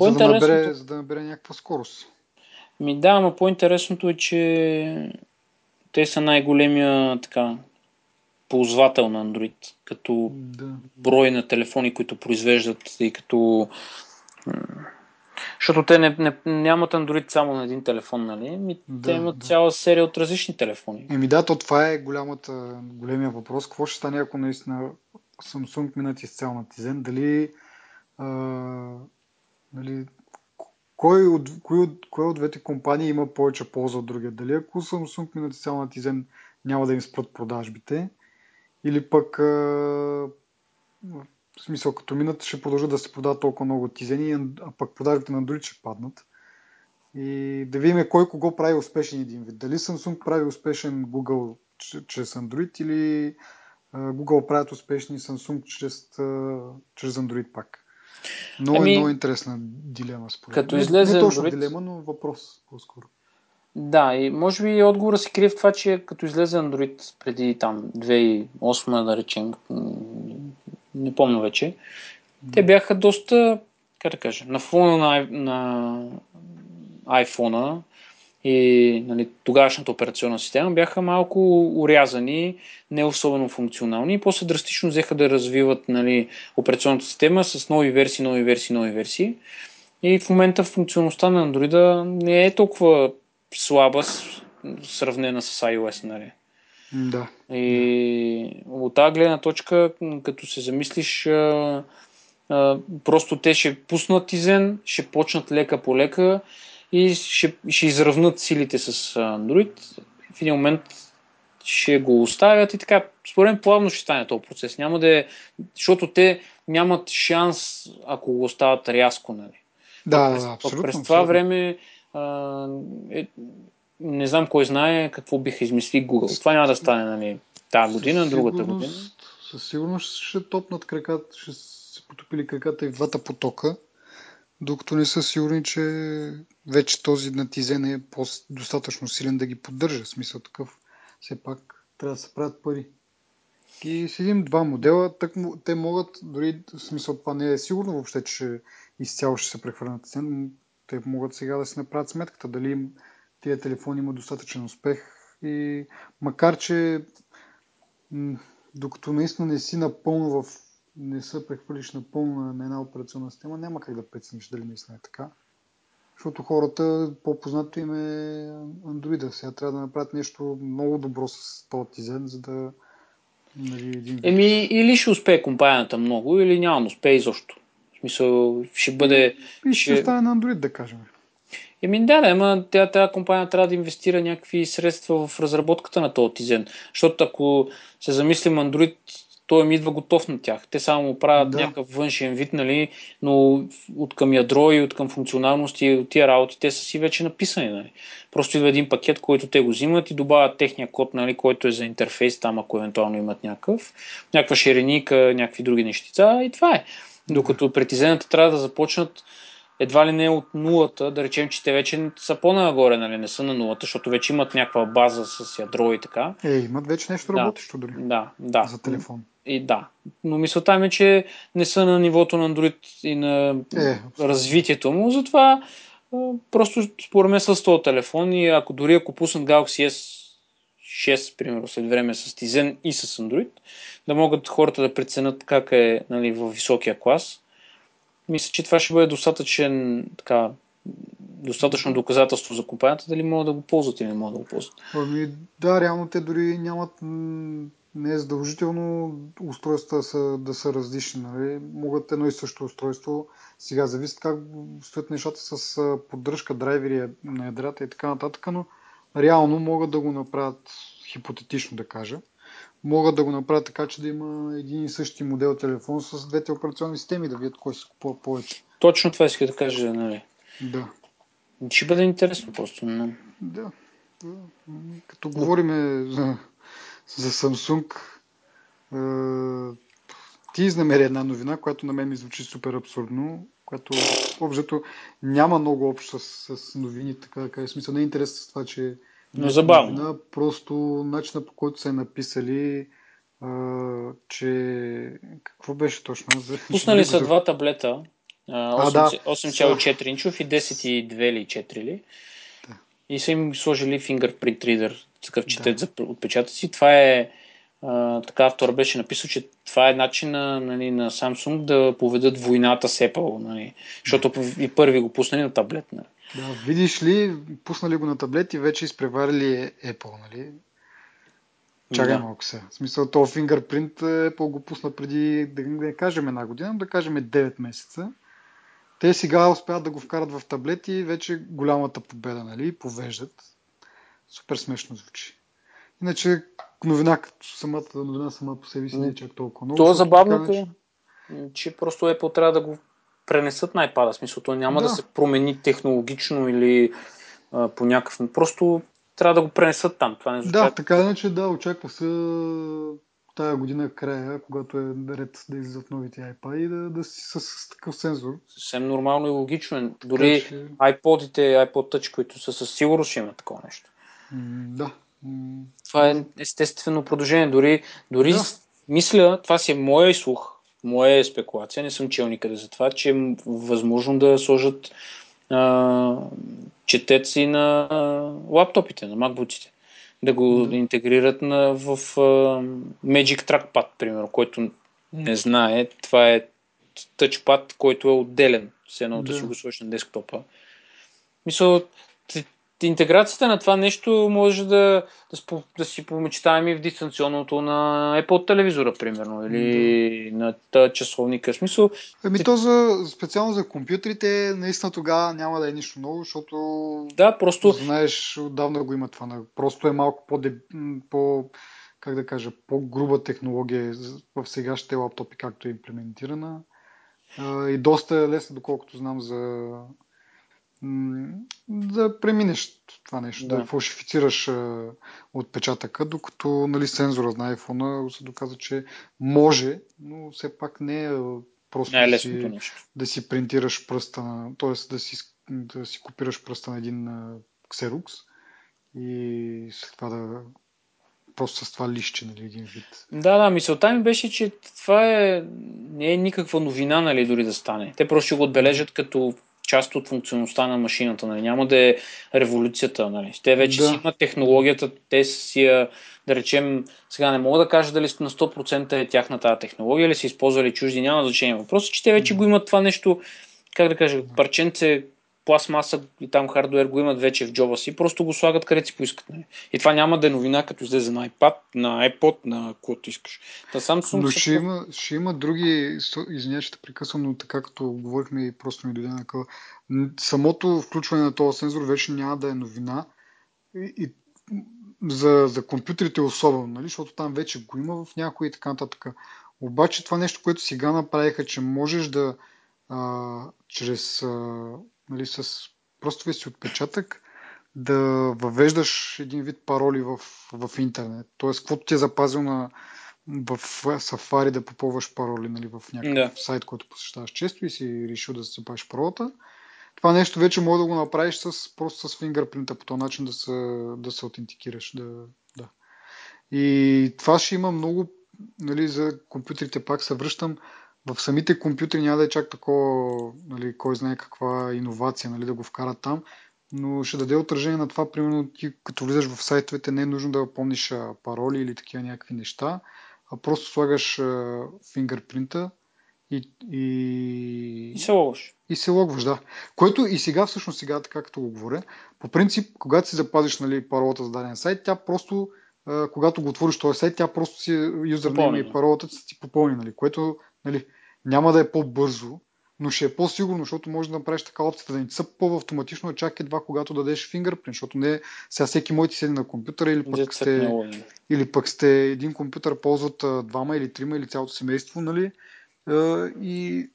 за да, набере, за да набере някаква скорост. Ми да, ама по-интересното е, че те са най-големия така ползвател на Android, като Да. брой на телефони, които произвеждат и като... Защото те не, не, нямат Android само на един телефон, нали? Ми, Да, те имат да. цяла серия от различни телефони. Еми да, то това е голямата, големия въпрос. Какво ще стане, ако наистина Samsung минат изцяло на Tizen? Дали, а, нали, кой от, кой, от, кой от двете компании има повече полза от другия? Дали ако Samsung минат изцяло на Tizen, няма да им спрат продажбите? Или пък, а, в смисъл, като минат, ще продължат да се продават толкова много Tizen, а пък продажбите на Android ще паднат? И да видим кой кого прави успешен един вид. Дали Samsung прави успешен Google чрез Android или Google правят успешни Samsung чрез, чрез Android пак. Много, Ами, е, много интересна дилема според като излезе не, не точно Android- дилема, но въпрос по-скоро. Да, и може би отговора се крие в това, че като излезе Android преди там 2008, да речем, не помня вече, те бяха доста, как да кажа, на фона на, на iPhone и нали, тогавашната операционна система бяха малко урязани, не особено функционални и после драстично взеха да развиват нали, операционната система с нови версии, нови версии, нови версии. И в момента функционалността на Android не е толкова слаба сравнена с iOS. Нали. Да. И от тази гледна точка, като се замислиш, а, а, просто те ще пуснат Тизен, ще почнат лека по лека и ще, ще изравнат силите с Android. В един момент ще го оставят и така. Според мен плавно ще стане този процес. Няма да е, защото те нямат шанс, ако го оставят рязко. Нали. Да, през, да, абсолютно. през това абсолютно. време а, е, не знам кой знае какво биха измисли Google. Това няма да стане нали, тази година, другата година. Със сигурност ще топнат краката, ще се потопили краката и в двата потока, докато не са сигурни, че вече този натизен е достатъчно силен да ги поддържа. В смисъл такъв, все пак трябва да се правят пари. И с един два модела, так, те могат, дори в смисъл това не е сигурно въобще, че изцяло ще се прехвърлят цен, те могат сега да си направят сметката дали тия телефони имат достатъчен успех и макар, че м, докато наистина не си напълно в не се прехвърлиш напълно на, на една операционна система, няма как да прецениш дали наистина е така. Защото хората, по-познато им е Android. Сега трябва да направят нещо много добро с този тизен, за да нали, един. Еми, или ще успее компанията много, или няма да успее изобщо. В смисъл, ще бъде... И ще ще- остане на Android, да кажем. Еми да, да, ама тя, тази компания трябва да инвестира някакви средства в разработката на този Тизен. Защото ако се замислим Android, той им идва готов на тях. Те само правят да. някакъв външен вид, нали, но от към ядро и от към функционалности и от тия работи, те са си вече написани. Нали. Просто идва един пакет, който те го взимат и добавят техния код, нали, който е за интерфейс, там ако евентуално имат някакъв, някаква ширеника, някакви други нещица и това е. Докато притизената трябва да започнат едва ли не от нулата, да речем, че те вече са по-нагоре, нали, не са на нулата, защото вече имат някаква база с ядро и така. Е, имат вече нещо Да. работещо дори Да, да. за телефон. И да. Но мисълта ми е, че не са на нивото на Android и на Е, развитието му, затова просто според мен с този телефон и ако дори ако пуснат Galaxy S6, примерно, след време с Tizen и с Android, да могат хората да преценят как е нали, в високия клас. Мисля, че това ще бъде достатъчен така, достатъчно доказателство за компанията, дали могат да го ползват или не могат да го ползват. Ами, да, реално те дори нямат, не е задължително устройства са, да са различни. Нали? Могат едно и също устройство. Сега зависи как стоят нещата с поддръжка, драйвери на ядрата и така нататък, но реално могат да го направят хипотетично да кажа. Могат да го направят така, че да има един и същи модел телефон с двете операционни системи, да видят кой се купува повече. Точно това иска да кажа. Нали. Да. Ще бъде интересно просто. Но... Да. да. Като говорим за, за Samsung, е, ти изнамери една новина, която на мен ми звучи супер абсурдно, която общо няма много общо с, с новини, така да кажа. Смисъл не е интересно с това, че Но забавно. новина, просто начина по който са е написали, а, че какво беше точно? Пуснали са два таблета, а, А, да. 8 8,4 инчов и 10,2 или 4 ли. Да. И са им сложили fingerprint reader, такъв четец за отпечатъци. Това е а, така автора беше написал, че това е начин на, нали, на Samsung да поведат войната с Apple, нали, защото и първи го пуснали на таблет. Нали. Да, видиш ли, пуснали го на таблет и вече изпреварили Apple, нали? Чакай Да. малко сега. В смисъл, то фингърпринт Apple го пусна преди, да не кажем една година, да кажем 9 месеца. Те сега успяват да го вкарат в таблети и вече голямата победа, нали? Повеждат. Супер смешно звучи. Иначе новина, като самата новина сама по себе си не е чак толкова много. То е така забавното, иначе- че просто Apple трябва да го пренесат на iPad. Смисъл, то няма да. Да. се промени технологично или а, по някакъв... Просто трябва да го пренесат там. Това не звучи. Да, така иначе, да, очаква се тая година края, когато е ред да излизат новите iPad и да, да си с, с такъв сензор. Съвсем нормално и логично. е. Дори Така че- iPod-ите, iPod Touch, които са със сигурност ще имат такова нещо. Да. Това е естествено продължение. Дори, дори Да. мисля, това си е моя слух, моя спекулация, не съм чел никъде за това, че е възможно да сложат а, четеци на а, лаптопите, на макбуците. Да го Да. да. интегрират на, в а, Magic Trackpad, примерно, който не знае. Това е тъчпад, който е отделен. Все едно да Да. си го сложиш на десктопа. Мисля, интеграцията на това нещо може да, да, спо- да си помечтаем и в дистанционното на Apple телевизора, примерно, или на тъ часовника. В смисъл, Ами то за, специално за компютрите, наистина тогава няма да е нищо ново, защото да, просто знаеш, отдавна го има това. на- Просто е малко по, по как да кажа, по-груба технология в сегашните лаптопи, както е имплементирана. И доста е лесно, доколкото знам, за да преминеш това нещо, да, Да. фалшифицираш а, отпечатъка, докато нали, сензора на iPhone се доказа, че може, но все пак не е просто не е да си, нещо. да си принтираш пръста, т.е. Да си, да си копираш пръста на един а, Xerox и след това да просто с това лище, нали, един вид. Да, да, мисълта ми беше, че това е, не е никаква новина, нали, дори да стане. Те просто ще го отбележат като част от функционалността на машината, нали. Няма да е революцията, нали. Те вече Да. си имат технологията, те си я, да речем, сега не мога да кажа дали на 100% е тяхната технология или са използвали чужди, няма значение. Въпросът е, че те вече го имат това нещо, как да кажа, парченце, пластмаса и там хардуер го имат вече в джоба си, просто го слагат където си поискат. Нали. И това няма да е новина, като излезе на iPad, на iPod, на каквото искаш. Та Samsung Но са ще има, ще има други, извиня, те прекъсвам, но така като говорихме и просто ми дойде на Самото включване на този сензор вече няма да е новина. И, и за, за компютрите особено, нали? защото там вече го има в някои и така нататък. Обаче това нещо, което сега направиха, че можеш да а, чрез а, нали, с простовия си отпечатък да въвеждаш един вид пароли в, в интернет. Тоест, каквото ти е запазил на, в Safari да попълваш пароли нали, в някакъв да. сайт, който посещаваш често и си решил да запазиш паролата, това нещо вече може да го направиш с, просто с фингърпринта по този начин да се, да се аутентикираш. Да, да. И това ще има много, нали, за компютрите пак се връщам, в самите компютри няма да е чак такова, нали, кой знае каква иновация, нали, да го вкарат там, но ще даде отражение на това, примерно ти като влизаш в сайтовете не е нужно да помниш пароли или такива някакви неща, а просто слагаш фингърпринта и, и... и се логваш. И се логваш, да. Което и сега, всъщност сега, така като го говоря, по принцип, когато си запазиш нали, паролата за даден сайт, тя просто, когато го отвориш този сайт, тя просто си юзернейма и паролата си ти попълни, нали, което нали, няма да е по-бързо, но ще е по-сигурно, защото може да направиш така опцията да не са по-автоматично, чак едва когато дадеш фингърпринт, защото не сега всеки мой ти седи на компютъра или пък, сте, или пък сте един компютър ползват двама или трима или цялото семейство, нали? И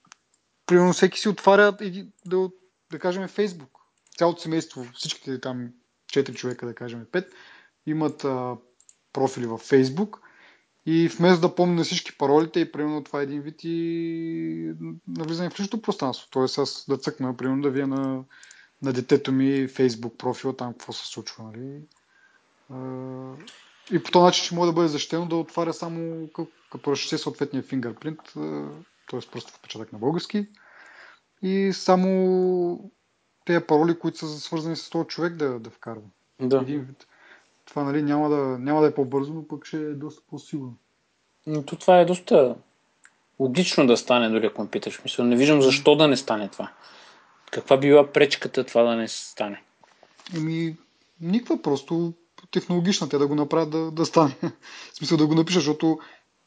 примерно всеки си отваря да, да кажем Фейсбук. Цялото семейство, всичките там 4 човека, да кажем 5, имат профили във Фейсбук и вместо да помня всички паролите и примерно това е един вид и навлизане в личното пространство. Тоест аз да цъкна, примерно да вия на, на детето ми Facebook профил, там какво се случва. Нали? И по този начин ще може да бъде защитено да отваря само като разчете съответния фингърпринт, т.е. просто впечатък на български. И само тези пароли, които са свързани с този човек да, да вкарва. Да. Един вид това нали, няма, да, няма да е по-бързо, но пък ще е доста по-сигурно. Но то това е доста логично да стане, дори ако ме питаш. Мисля, не виждам защо да не стане това. Каква била пречката това да не стане? Еми, никаква, просто технологична те да го направят да, да стане. В смисъл да го напиша, защото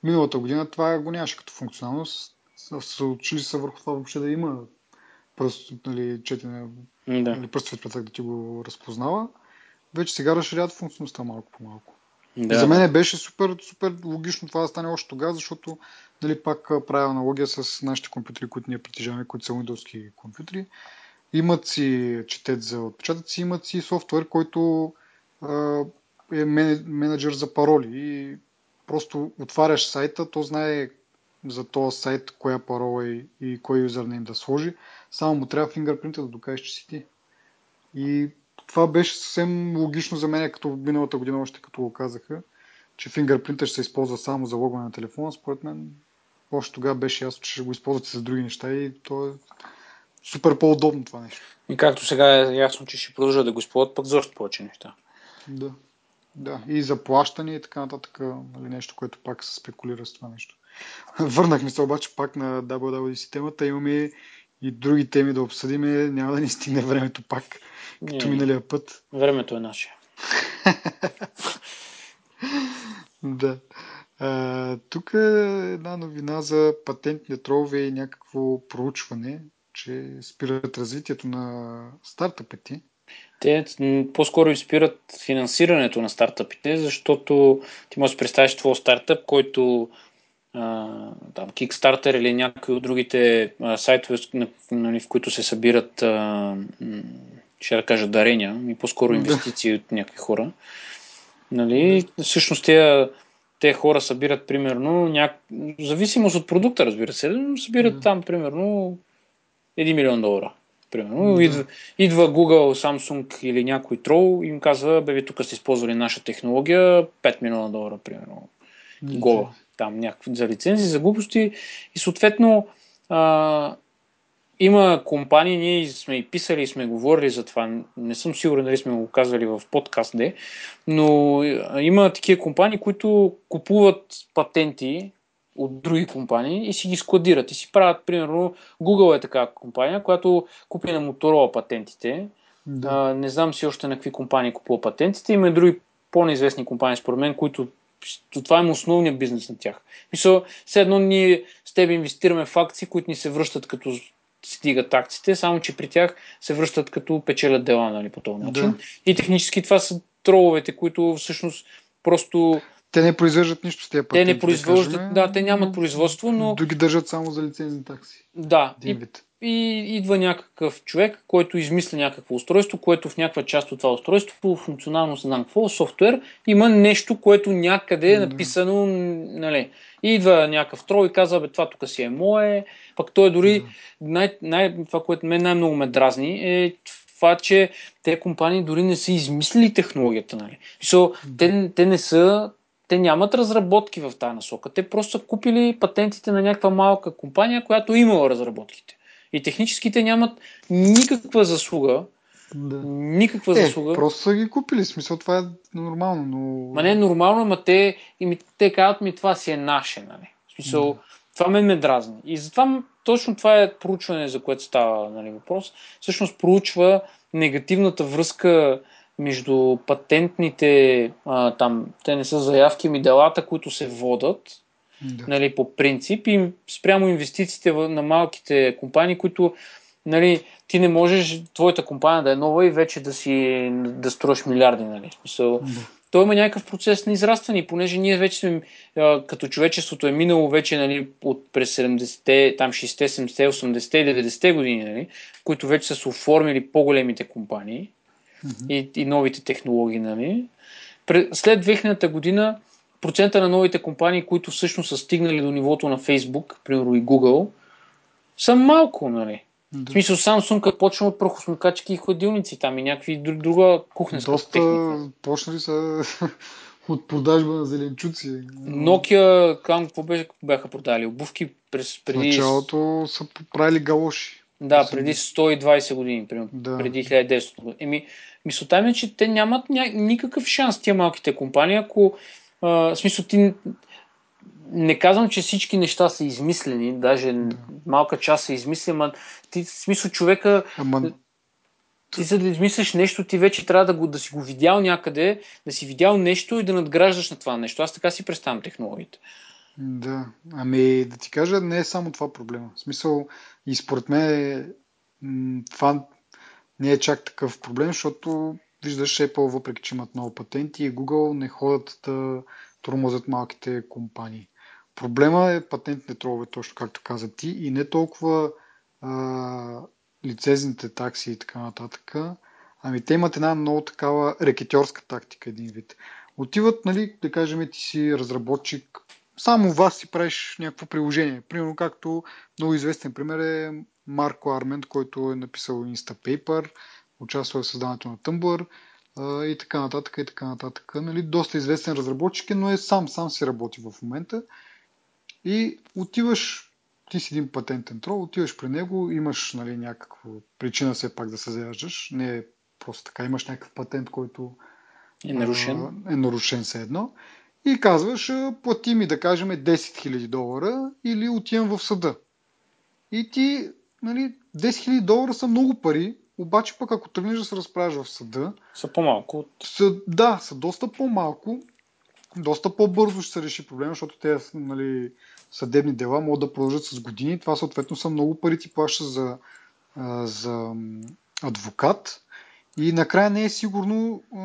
миналата година това го нямаше като функционалност. Са учили се върху това въобще да има просто нали, четене, да. нали, пръстов да ти го разпознава вече сега разширяват функционалността малко по малко. Да. За мен беше супер, супер логично това да стане още тогава, защото нали, пак правя аналогия с нашите компютри, които ние притежаваме, които са Windows компютри. Имат си четец за отпечатъци, имат си софтуер, който е менеджер за пароли и просто отваряш сайта, то знае за този сайт коя парола и, и кой юзернейм да сложи. Само му трябва фингърпринта да докажеш, че си ти. И това беше съвсем логично за мен, като миналата година, още като го казаха, че фингърпринта ще се използва само за логване на телефона. Според мен, още тогава беше ясно, че ще го използвате за други неща и то е супер по-удобно това нещо. И както сега е ясно, че ще продължат да го използват пък за още повече неща. Да. Да, и заплащане и така нататък, нали, нещо, което пак се спекулира с това нещо. Върнахме се обаче пак на WWDC темата, имаме и други теми да обсъдим, няма да ни стигне времето пак. Като миналия път. Времето е наше. да. А, тук е една новина за патентни тролове и някакво проучване, че спират развитието на стартъпите. Те по-скоро изпират финансирането на стартъпите, защото ти можеш да представиш твой стартъп, който там, Kickstarter или някои от другите а, сайтове, нали, в които се събират а, ще да кажа дарения, и по-скоро инвестиции да. от някакви хора. Нали? Всъщност тези, те хора събират примерно, няк... зависимост от продукта, разбира се, но събират да. там примерно 1 милион долара. Примерно. Да. Идва, идва Google, Samsung или някой трол и им казва, бе, тук сте използвали наша технология, 5 милиона долара, примерно. Гола. Там някакви за лицензии, за глупости. И съответно, а, има компании, ние сме и писали и сме говорили за това, не съм сигурен дали сме го казали в подкаст, де, но има такива компании, които купуват патенти от други компании и си ги складират и си правят, примерно, Google е така компания, която купи на Motorola патентите. Да. А, не знам си още на какви компании купува патентите. Има и други по-неизвестни компании, според мен, които това е основният бизнес на тях. Мисля, все едно ние с теб инвестираме в акции, които ни се връщат като стигат акциите, само че при тях се връщат като печелят дела нали, по този начин. Да. И технически това са троловете, които всъщност просто те не произвеждат нищо с тези патенти. Те не произвеждат, да, да, те нямат производство, но... Да ги държат само за лицензни такси. Да. И, и идва някакъв човек, който измисля някакво устройство, което в някаква част от това устройство, функционално се знам какво, софтуер, има нещо, което някъде е написано, нали. И идва някакъв трол и казва, бе, това тук си е мое, пък той дори, да. най- най- това, което мен най-много ме дразни, е това, че те компании дори не са измислили технологията. Нали. So, те, те не са те нямат разработки в тази насока. Те просто са купили патентите на някаква малка компания, която е имала разработките. И технически те нямат никаква заслуга. Да. Никаква е, заслуга. Просто са ги купили. Смисъл, това е нормално. Но... Ма не е нормално, ма те, ми, те казват ми това си е наше. Нали? В смисъл, да. това ме ме дразни. И затова точно това е проучване, за което става нали, въпрос. Всъщност проучва негативната връзка между патентните, а, там, те не са заявки, ми делата, които се водат, да. нали, по принцип и спрямо инвестициите на малките компании, които нали, ти не можеш твоята компания да е нова и вече да си да строиш милиарди. Нали. Смисъл, да. Той има някакъв процес на израстване, понеже ние вече сме, като човечеството е минало вече нали, от през 70-те, там 60-те, 70-те, 80-те и 90-те години, нали, които вече са се оформили по-големите компании mm-hmm. и, и новите технологии. Нали. След 2000-та година процента на новите компании, които всъщност са стигнали до нивото на Facebook, примерно и Google, са малко, нали? Да. В смисъл, Samsung като почна от прахосмокачки и ходилници там и някакви друга кухненска Доста техника. почнали са от продажба на зеленчуци. Nokia, там какво бяха продали? Обувки през, преди... В началото са правили галоши. Да, преди 120 години, примерно, да. преди 1900 години. Еми, мисълта ми е, че те нямат ня... никакъв шанс, тия малките компании, ако а, в смисъл ти не казвам, че всички неща са измислени, даже да. малка част са измислени, ама ти в смисъл човека Ама... Ти за да измислиш нещо, ти вече трябва да, го, да си го видял някъде, да си видял нещо и да надграждаш на това нещо. Аз така си представям технологиите. Да, ами да ти кажа, не е само това проблема. В смисъл, и според мен това не е чак такъв проблем, защото виждаш Apple, въпреки че имат много патенти, и Google не ходят да тормозят малките компании. Проблема е патентните тролове, точно както каза ти, и не толкова а, лицензните такси и така нататък. Ами те имат една много такава рекетьорска тактика, един вид. Отиват, нали, да кажем, ти си разработчик, само вас си правиш някакво приложение. Примерно, както много известен пример е Марко Армент, който е написал Instapaper, участвал в създаването на Tumblr а, и така нататък и така нататък. Нали, доста известен разработчик е, но е сам, сам си работи в момента. И отиваш, ти си един патентен трол, отиваш при него, имаш нали, някаква причина все пак да се заяждаш. Не е просто така, имаш някакъв патент, който е нарушен. А, е нарушен все едно. И казваш, плати ми да кажем 10 000 долара или отивам в съда. И ти, нали, 10 000 долара са много пари, обаче пък ако тръгнеш да се разправяш в съда... Са по-малко. От... Са, да, са доста по-малко. Доста по-бързо ще се реши проблема, защото те нали, съдебни дела могат да продължат с години. Това съответно са много пари ти плаща за, за адвокат. И накрая не е сигурно а,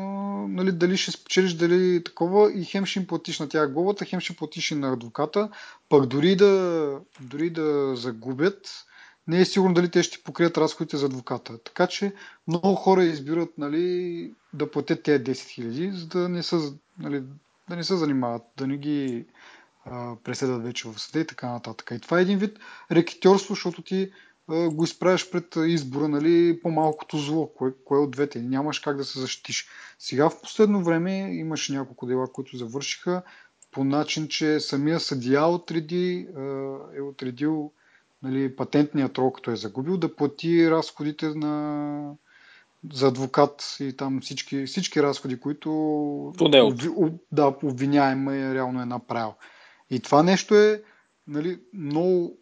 нали, дали ще спечелиш, дали такова и хем ще им платиш на тях глобата, хем ще платиш и на адвоката, пък дори да, дори да загубят, не е сигурно дали те ще покрият разходите за адвоката. Така че много хора избират нали, да платят тези 10 000, за да не, са, нали, да не се занимават, да не ги а, преседат вече в съда и така нататък. И това е един вид рекетьорство, защото ти а, го изправяш пред избора, нали, по-малкото зло, кое, кое от двете. Нямаш как да се защитиш. Сега в последно време имаше няколко дела, които завършиха по начин, че самия съдия отреди, е отредил нали, патентният трол, като е загубил, да плати разходите на, за адвокат и там всички, всички разходи, които да, обвиняема е реално е направил. И това нещо е нали, много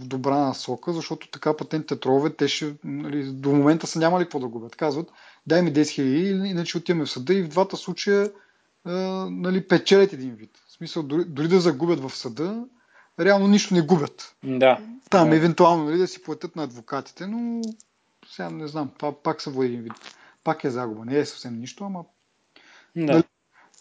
в добра насока, защото така патентите тролове, те ще, нали, до момента са нямали какво да губят. Казват, дай ми 10 000, иначе отиваме в съда и в двата случая нали, печелят един вид. В смисъл, дори, дори да загубят в съда, реално нищо не губят. Да. Там да. евентуално нали, да си платят на адвокатите, но сега не знам, това пак са един вид. Пак е загуба. Не е съвсем нищо, ама Да. Нали,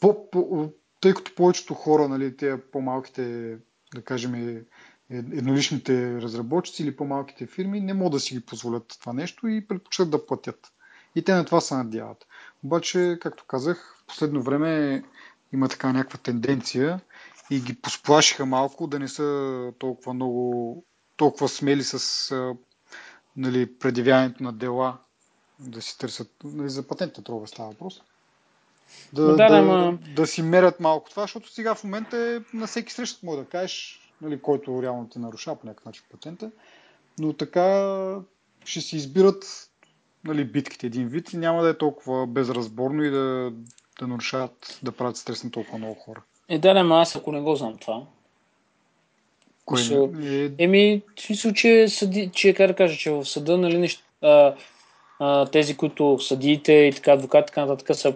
по, по, тъй като повечето хора, нали, те по-малките, да кажем, е- е- едноличните разработчици или по-малките фирми не могат да си ги позволят това нещо и предпочитат да платят. И те на това се надяват. Обаче, както казах, в последно време има така някаква тенденция и ги посплашиха малко да не са толкова много, толкова смели с а, нали, предявяването на дела, да си търсят, нали, за патентна трова става въпрос. Да, да, да, да, ама- да си мерят малко това, защото сега в момента е на всеки среща, може да кажеш, нали, който реално те нарушава по някакъв начин патента, но така ще си избират нали, битките един вид и няма да е толкова безразборно и да, да нарушават, да правят стрес на толкова много хора. Е, да, ама аз ако не го знам това. Кое Мисъл, е, Еми, в смисъл, че, съди, че как да кажа, че в съда, нали, нещ, а, а, тези, които съдиите и така, адвокати, така нататък, са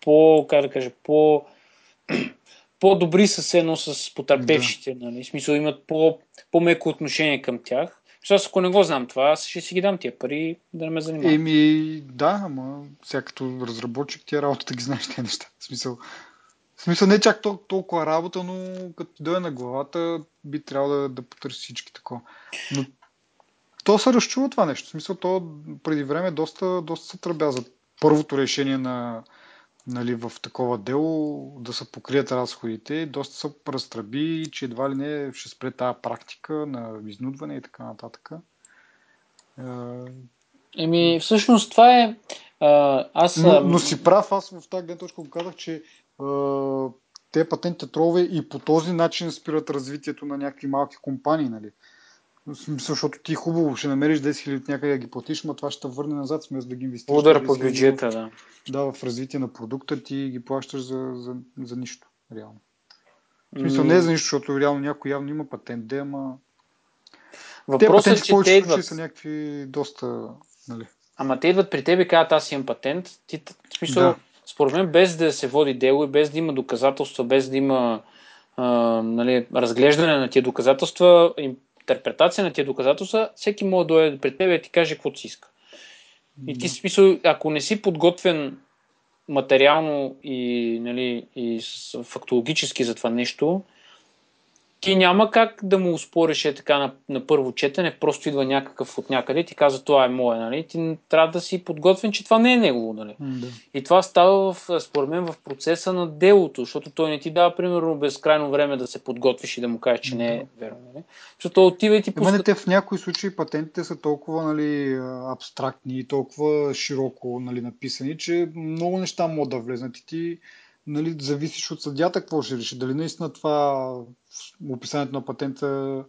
по, как да кажа, по, по-добри с едно с потърпевшите, нали, в смисъл, имат по, по-меко отношение към тях. Аз ако не го знам това, аз ще си ги дам тия пари да не ме занимават. Еми, да, ама сега като разработчик ти е работа да ги знаеш тези неща. В смисъл, в смисъл не чак тол- толкова работа, но като дойде на главата, би трябвало да, да потърси всички такова. Но то се разчува това нещо. В смисъл, то преди време доста, доста се тръбя за първото решение на, нали, в такова дело да се покрият разходите. Доста се разтръби, че едва ли не ще спре тази практика на изнудване и така нататък. Еми, всъщност това е... А, аз... Но, но си прав, аз в тази гледна точка го казах, че те патентните тролове и по този начин спират развитието на някакви малки компании, нали? Защото ти хубаво ще намериш 10 000 от някъде да ги платиш, но това ще те върне назад, вместо да ги инвестираш. Удар 10 по 000 бюджета, да. Да, в развитие на продукта ти ги плащаш за, за, за нищо, реално. В смисъл не е за нищо, защото реално някой явно има патент, де, ама... Те Въпросът е, патенти че те повечето случаи идват. са някакви доста... Нали, Ама те идват при теб и казват, аз имам патент. Ти, в смисъл, Да. Според мен, без да се води дело и без да има доказателства, без да има а, нали, разглеждане на тия доказателства, интерпретация на тия доказателства, всеки може да дойде при теб и ти каже каквото си иска. И ти, смисъл, ако не си подготвен материално и, нали, и фактологически за това нещо, ти няма как да му успориш е така на, на първо четене, просто идва някакъв от някъде и ти казва това е мое, нали? Ти трябва да си подготвен, че това не е негово, нали? да. И това става, в, според мен, в процеса на делото, защото той не ти дава, примерно, безкрайно време да се подготвиш и да му кажеш, че не е верно. Нали? Защото отива и ти не, пуска... те в някои случаи патентите са толкова нали, абстрактни и толкова широко нали, написани, че много неща могат да влезнат и ти нали, зависиш от съдята какво ще реши. Дали наистина това описанието на патента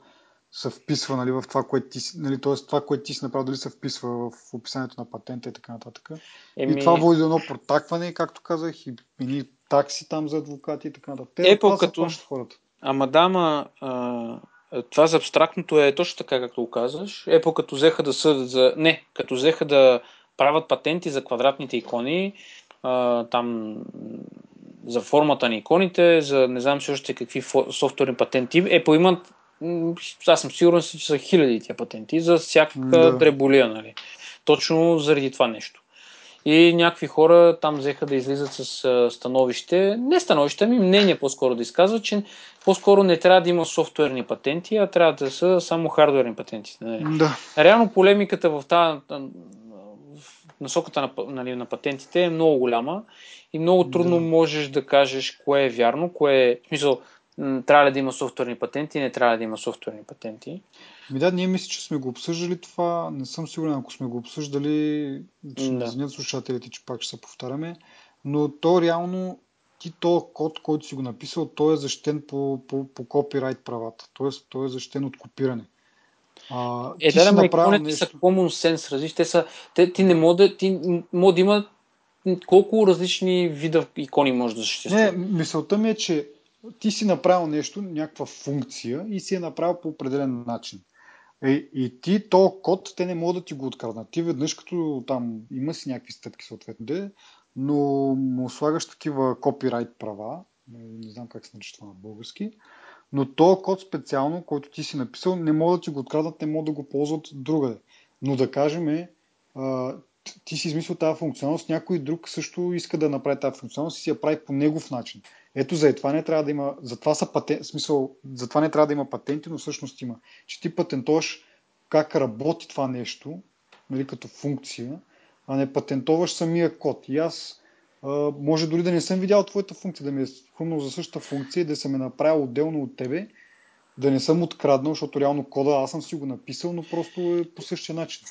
се вписва нали, в това, което ти, нали, т.е. това, което ти си направил, дали се вписва в описанието на патента и така нататък. Еми, И това води до едно протакване, както казах, и едни такси там за адвокати и така нататък. Те Apple като- хората. Ама да, а, това за абстрактното е точно така, както го казваш. Apple като взеха да съдят за... Не, като взеха да правят патенти за квадратните икони, а, там за формата на иконите, за не знам си още какви софтуерни патенти. Apple имат, м, аз съм сигурен, че са хиляди тия патенти за всяка Да. дреболия, нали? Точно заради това нещо. И някакви хора там взеха да излизат с становище, не становище, ами мнение по-скоро да изказват, че по-скоро не трябва да има софтуерни патенти, а трябва да са само хардуерни патенти. Нали? Да. Реално полемиката в тази насоката на, нали, на патентите е много голяма и много трудно Да. можеш да кажеш кое е вярно, кое е... В смисъл, трябва ли да има софтуерни патенти, не трябва ли да има софтуерни патенти. Ми да, ние мисля, че сме го обсъждали това. Не съм сигурен, ако сме го обсъждали, ще да. извинят слушателите, че пак ще се повтаряме. Но то реално, ти то код, който си го написал, той е защитен по, по, по копирайт правата. Тоест, той е защитен от копиране. А, Е, да, си да, ма направил иконите са нещо. common sense, разбираш, те са, те, ти не може да, ти може да има колко различни вида икони може да Не, съществуват. мисълта ми е, че ти си направил нещо, някаква функция и си е направил по определен начин. Е, и ти, то код, те не могат да ти го откраднат. Ти веднъж, като там има си някакви стъпки съответно, де, но му слагаш такива копирайт права, не, не знам как се нарича това на български, Но този код специално, който ти си написал, не могат да ти го откраднат, не могат да го ползват другаде. Но да кажем, ти си измислил тази функционалност, някой друг също иска да направи тази функционалност и си я прави по негов начин. Ето за това не трябва да има, затова са патент, смисъл, затова не трябва да има патенти, но всъщност има. Че ти патентуваш как работи това нещо, нали, като функция, а не патентоваш самия код. И аз а, може дори да не съм видял твоята функция, да ми е хрумнал за същата функция и да съм е направил отделно от тебе, да не съм откраднал, защото реално кода аз съм си го написал, но просто е по същия начин.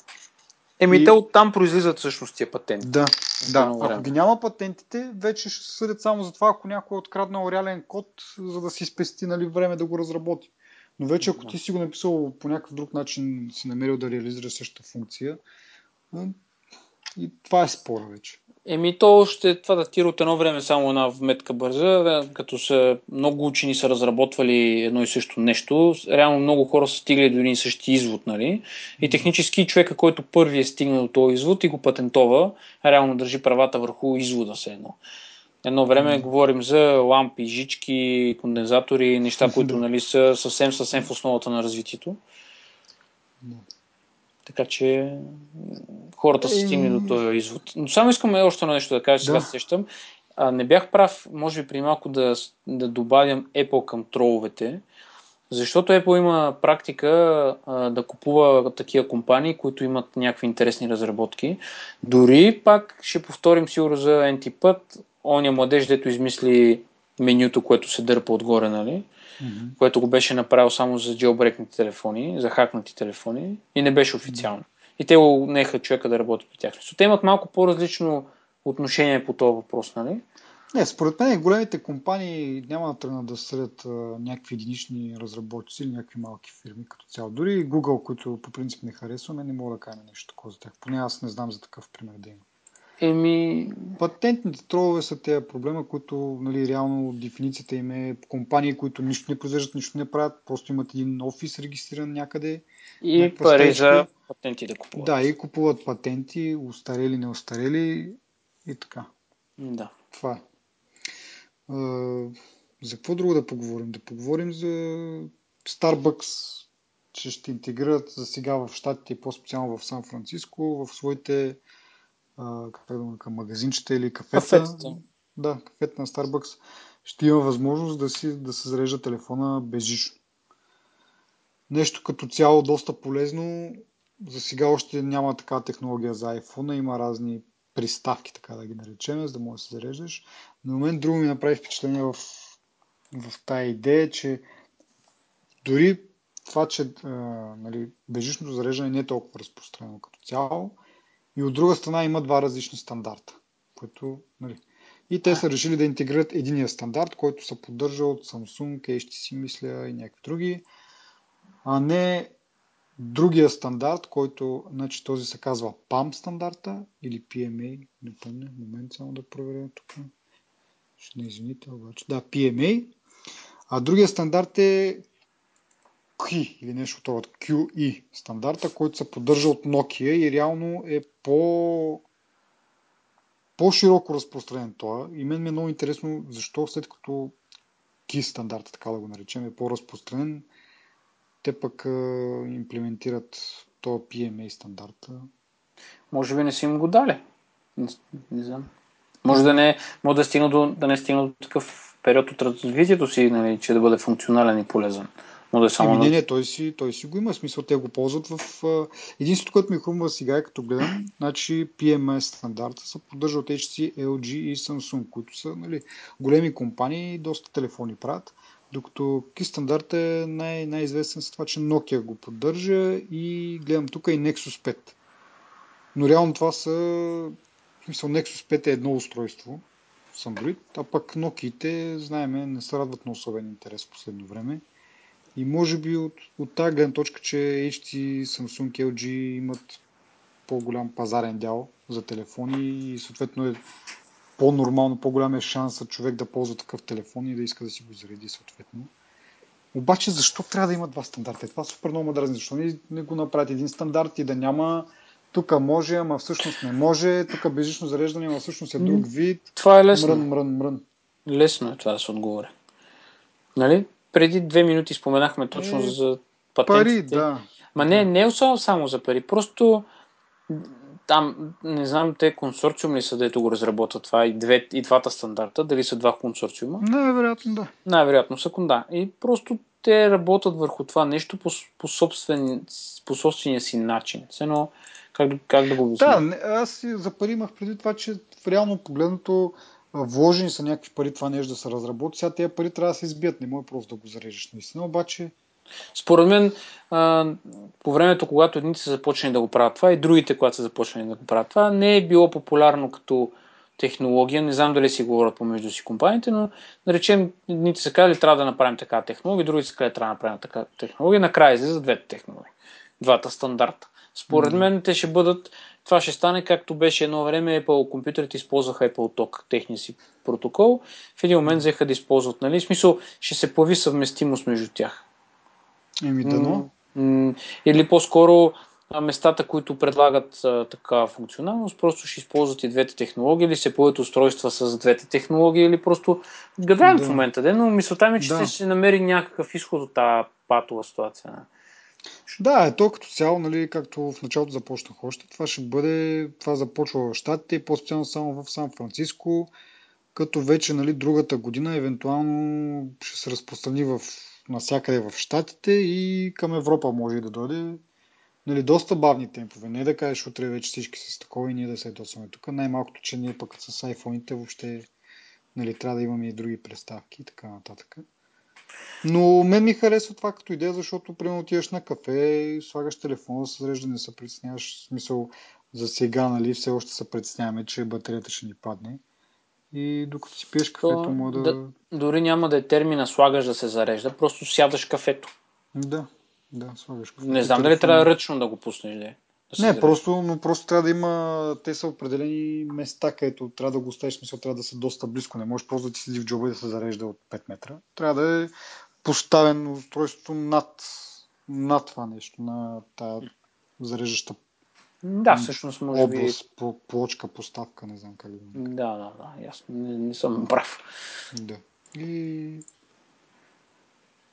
Еми, и... те оттам произлизат всъщност тия патенти. Да, да. Ако ги няма патентите, вече ще съдят само за това, ако някой е откраднал реален код, за да си спести нали, време да го разработи. Но вече ако ти си го написал по някакъв друг начин, си намерил да реализираш същата функция, и това е спора вече. Еми, то ще това датира от едно време само една вметка бърза, като са много учени са разработвали едно и също нещо. Реално много хора са стигали до един и същи извод, нали? И технически човека, който първи е стигнал до този извод и го патентова, реално държи правата върху извода се едно. Едно време mm. говорим за лампи, жички, кондензатори, неща, които нали, са съвсем, съвсем в основата на развитието. Така че хората са стигнали до този извод. Но само искаме още едно нещо да кажа, сега да. сещам. А, не бях прав, може би при малко да, да добавям Apple към троловете, защото Apple има практика а, да купува такива компании, които имат някакви интересни разработки. Дори пак ще повторим сигурно за NT път, оня младеж, дето измисли менюто, което се дърпа отгоре, нали? mm-hmm. което го беше направил само за джелбрекните телефони, за хакнати телефони и не беше официално. Mm-hmm. И те го неха човека да работи при тях. Те имат малко по-различно отношение по този въпрос, нали? Не, според мен големите компании няма да тръгнат да съдят някакви единични разработчици или някакви малки фирми като цяло. Дори Google, които по принцип не харесваме, не мога да кажа нещо такова за тях. Поне аз не знам за такъв пример да има. Еми... Патентните тролове са тези проблема, които нали, реално дефиницията им е компании, които нищо не произвеждат, нищо не правят, просто имат един офис регистриран някъде. И пари за патенти да купуват. Да, и купуват патенти, устарели, неустарели и така. Да. Това е. за какво друго да поговорим? Да поговорим за Starbucks, че ще интегрират за сега в Штатите и по-специално в Сан Франциско в своите как да към магазинчета или кафета. Кафетата. Да, кафета на Starbucks ще има възможност да, си, да се зарежда телефона безжично. Нещо като цяло доста полезно. За сега още няма такава технология за iPhone. Има разни приставки, така да ги наречем, за да можеш да се зареждаш. На момент друго ми направи впечатление в, в тази идея, че дори това, че а, нали, бежичното зареждане не е толкова разпространено като цяло, и от друга страна има два различни стандарта. Което, нали. И те са решили да интегрират единия стандарт, който се поддържа от Samsung, HTC, мисля и някакви други, а не другия стандарт, който, значи този се казва PAM стандарта или PMA, не помня, момент само да проверя тук. Ще не извините, обаче. Да, PMA. А другия стандарт е QI или нещо от QE стандарта, който се поддържа от Nokia и реално е по по-широко разпространен това. И мен ми е много интересно защо след като KI стандарта, така да го наречем, е по-разпространен, те пък а, имплементират то PMA стандарта. Може би не си им го дали. Не, не знам. Може да не, може да, стигна до, да не стигна до такъв период от развитието си, нали, че да бъде функционален и полезен. Но да е само... Еми, не, не, той си, той си го има. Смисъл, те го ползват в... Единството, което ми хрумва сега е като гледам, значи PMS стандарта се поддържа от HTC, LG и Samsung, които са нали, големи компании и доста телефони правят. Докато KI стандарт е най- най-известен с това, че Nokia го поддържа и гледам тук и Nexus 5. Но реално това са... В смисъл, Nexus 5 е едно устройство с Android, а пък Nokia-те, знаеме, не се радват на особен интерес в последно време. И може би от, от тази гледна точка, че HTC, Samsung, LG имат по-голям пазарен дял за телефони и съответно е по-нормално, по-голям е шанса човек да ползва такъв телефон и да иска да си го зареди съответно. Обаче защо трябва да има два стандарта? Е, това супер много ме дразни. Защо не, не го направят един стандарт и да няма тук може, ама всъщност не може, тук безжично зареждане, ама всъщност е друг вид. Това е лесно. Мрън, мрън, мрън. Лесно е това да се отговоря. Нали? Преди две минути споменахме точно Е, за Пари, патентите. да. Ма не, не е само, за пари. Просто там, не знам, те консорциум ли са, дето го разработват това и, две, и двата стандарта, дали са два консорциума. Най-вероятно да. Най-вероятно са, да. И просто те работят върху това нещо по, по, собствен, по собствения си начин. Едно, как, как да го обясня? Да, не, аз за пари имах преди това, че реално погледното а, вложени са някакви пари това нещо да се разработи. Сега тези пари трябва да се избият, не може просто да го зарежеш наистина. Обаче, Според мен, а, по времето, когато едните са започнали да го правят това и другите, когато са започнали да го правят това, не е било популярно като технология. Не знам дали си говорят помежду си компаниите, но да речем, едните са казали, трябва да направим такава технология, другите са казали, трябва да направим такава технология. Накрая излизат двете технологии. Двата стандарта. Според мен те ще бъдат, това ще стане както беше едно време, Apple компютрите използваха Apple Talk, техния си протокол. В един момент взеха да използват, нали? В смисъл, ще се появи съвместимост между тях. еми дано. Или по-скоро местата, които предлагат а, такава функционалност, просто ще използват и двете технологии, или се появят устройства с двете технологии, или просто гадаем Да. в момента, де, но мисълта ми е, че Да. ще се намери някакъв изход от тази патова ситуация. Да, е то като цяло, нали, както в началото започнах още, това ще бъде, това започва в Штатите и по-специално само в Сан Франциско, като вече нали, другата година евентуално ще се разпространи в, насякъде в Штатите и към Европа може и да дойде. Нали, доста бавни темпове. Не да кажеш утре вече всички с такова и ние да се ядосваме тук. Най-малкото, че ние пък с айфоните въобще нали, трябва да имаме и други представки и така нататък. Но мен ми харесва това като идея, защото примерно отиваш на кафе, слагаш телефона, се зарежда, не се притесняваш. В смисъл за сега, нали, все още се притесняваме, че батерията ще ни падне. И докато си пиеш кафето, То, може да... да, дори няма да е термина слагаш да се зарежда, просто сядаш кафето. Да, да, слагаш кафето. Не знам дали трябва ръчно да го пуснеш. Да, да Не, просто, но просто трябва да има, те са определени места, където трябва да го оставиш, смисъл трябва да са доста близко. Не можеш просто да ти седи в джоба и да се зарежда от 5 метра. Трябва да е поставен устройството над, над това нещо, на тази зареждаща Да, всъщност може би... област, по, плочка, поставка, не знам как да. Да, да, да, ясно. Не, не съм прав. Да. И...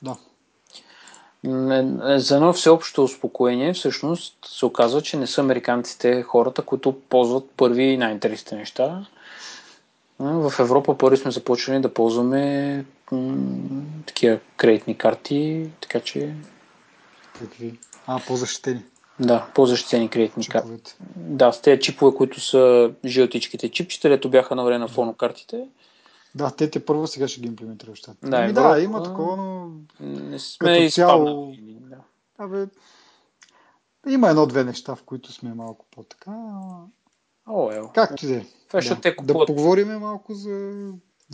Да. Не- За едно всеобщо успокоение, всъщност се оказва, че не са американците хората, които ползват първи и най-интересните неща. В Европа първи сме започнали да ползваме м- такива кредитни карти, така че Какви? А, по-защитени. да, по-защитени кредитни карти. Да, с тези чипове, които са жълтичките чипчета, дето бяха на време на фонокартите. Да, те те първо сега ще ги имплементират в щатите. Да, Ами Европа- да, има такова, но Не сме Като цяло-. Да. Абе, има едно-две неща, в които сме малко по-така. О, ел. Както и да е. Да. те да поговорим малко за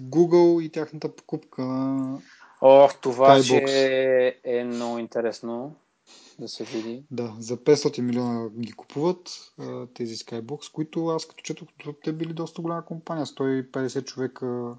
Google и тяхната покупка на... О, това ще е много интересно да се види. Да, за 500 милиона ги купуват тези Skybox, които аз като четох, те били доста голяма компания, 150 човека.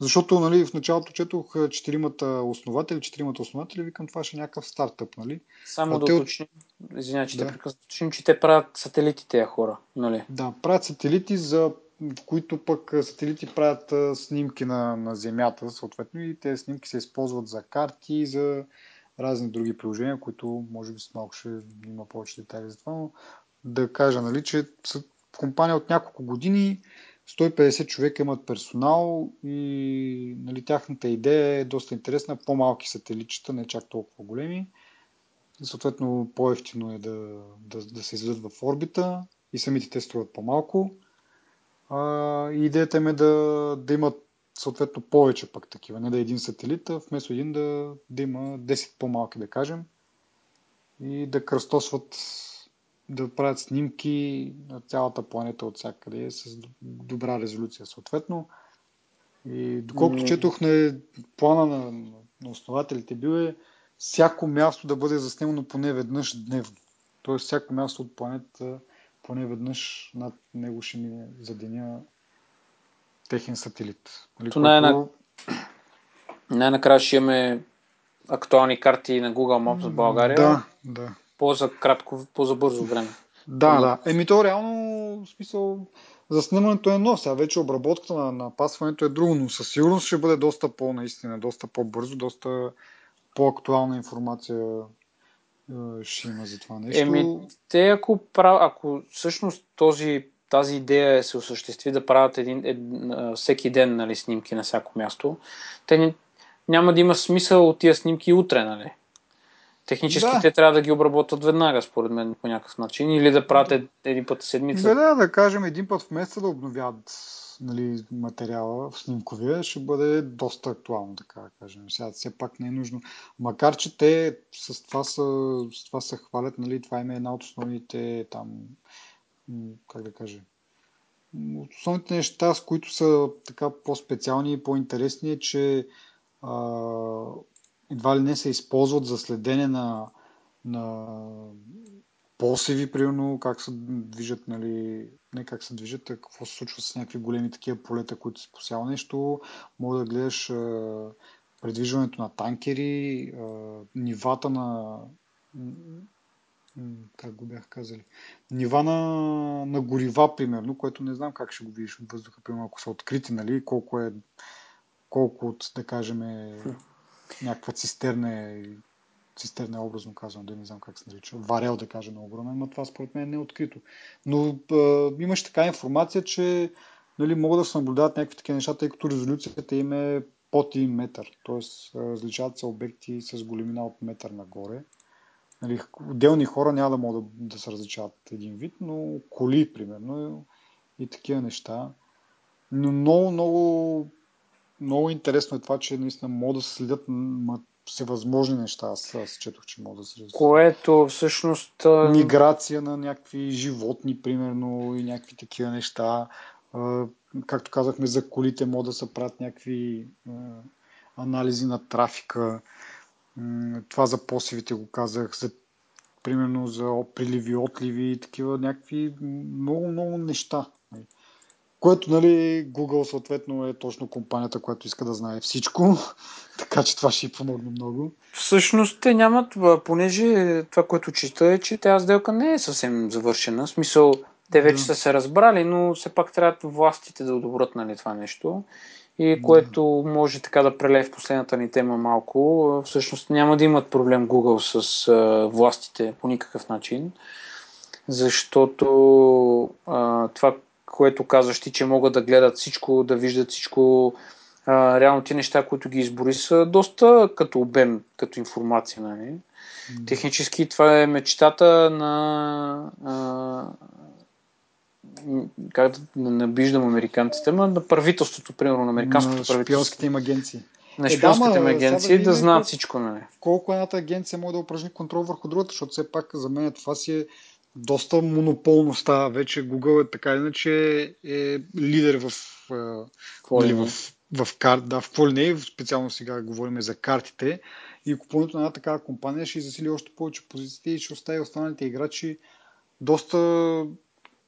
Защото нали, в началото четох а, четиримата основатели, четиримата основатели, викам това ще е някакъв стартъп, нали? Само А да те уточним, извинявай, че Да. те прекъсвам, че те правят сателити тези хора, нали? Да, правят сателити, за в които пък а, сателити правят а, снимки на, на Земята, съответно, и тези снимки се използват за карти и за разни други приложения, които може би с малко ще има повече детайли за това, но да кажа, нали, че са компания от няколко години, 150 човека имат персонал и нали, тяхната идея е доста интересна, по-малки сателитчета, не чак толкова големи. Съответно по-ефтино е да, да, да се изведат в орбита и самите те струват по-малко. А, идеята им е да, да имат съответно повече пък такива, не да е един сателит, а вместо един да, да има 10 по-малки, да кажем, и да кръстосват, да правят снимки на цялата планета от всякъде с добра резолюция съответно. И доколкото М. четох на плана на, на основателите бил е всяко място да бъде заснемано поне веднъж дневно. Тоест всяко място от планетата поне веднъж над него ще мине за деня техен сателит. Нали, То най-на- Най-накрая ще имаме актуални карти на Google Maps в България. Да, да. По-за кратко, по-за бързо време. Да, да. Еми то реално, в смисъл, за снимането е едно, сега вече обработката на напасването е друго, но със сигурност ще бъде доста по-наистина, доста по-бързо, доста по-актуална информация ще има за това нещо. Еми, те ако, прав... ако всъщност този, тази идея се осъществи да правят един, ед, всеки ден нали, снимки на всяко място, те няма да има смисъл от тия снимки утре, нали? Технически да. трябва да ги обработват веднага, според мен, по някакъв начин, или да правят един път седмица. Да, да, да кажем един път в месеца да обновят нали, материала в снимковия, ще бъде доста актуално, така да кажем. Сега все пак не е нужно. Макар, че те с това са, с това са хвалят, нали, това им е една от основните там, как да кажа, основните неща, с които са така по-специални и по-интересни е, че а, едва ли не се използват за следене на, на посеви, примерно, как се движат, нали, не как се движат, а какво се случва с някакви големи такива полета, които се посява нещо. Може да гледаш а, предвижването на танкери, а, нивата на как го бях казали, нива на, на горива, примерно, което не знам как ще го видиш от въздуха, примерно, ако са открити, нали, колко е, колко от, да кажем, е, някаква цистерна е, цистерна е образно казвам, да не знам как се нарича, варел да кажем е огромен, но това според мен не е открито. Но а, имаш така информация, че нали, могат да се наблюдават някакви такива неща, тъй като резолюцията им е под 1 метър, т.е. различават се обекти с големина от метър нагоре. Нали, отделни хора няма да могат да, да се различават един вид, но коли, примерно, и такива неща. Но много, много много интересно е това, че наистина могат да се следят всевъзможни неща. Аз, аз четох, че могат да се следят. Което всъщност... Миграция на някакви животни, примерно, и някакви такива неща. Както казахме, за колите могат да се правят някакви анализи на трафика. Това за посевите го казах, за примерно за приливи, отливи и такива някакви много, много неща. Което, нали, Google съответно е точно компанията, която иска да знае всичко, така че това ще й помогне много. Всъщност те нямат, понеже това, което чита е, че тази сделка не е съвсем завършена. В смисъл, те вече да. са се разбрали, но все пак трябва властите да одобрят нали, това нещо. И което да. може така да прелее в последната ни тема малко. Всъщност няма да имат проблем Google с а, властите по никакъв начин, защото а, това, което казваш ти, че могат да гледат всичко, да виждат всичко. А, реално ти неща, които ги избори, са доста като обем, като информация. Нали? Mm. Технически това е мечтата на а, как да набиждам американците, но на правителството, примерно на американското на правителство. им агенции. На е, шпионските им агенции да, да знаят всичко. Нали? Колко едната агенция може да упражни контрол върху другата, защото все пак за мен това си е доста монополно става вече. Google е така иначе е лидер в, нали, в, в, карт, да, в не, специално сега говорим за картите и купуването на една такава компания ще засили още повече позициите и ще остави останалите играчи доста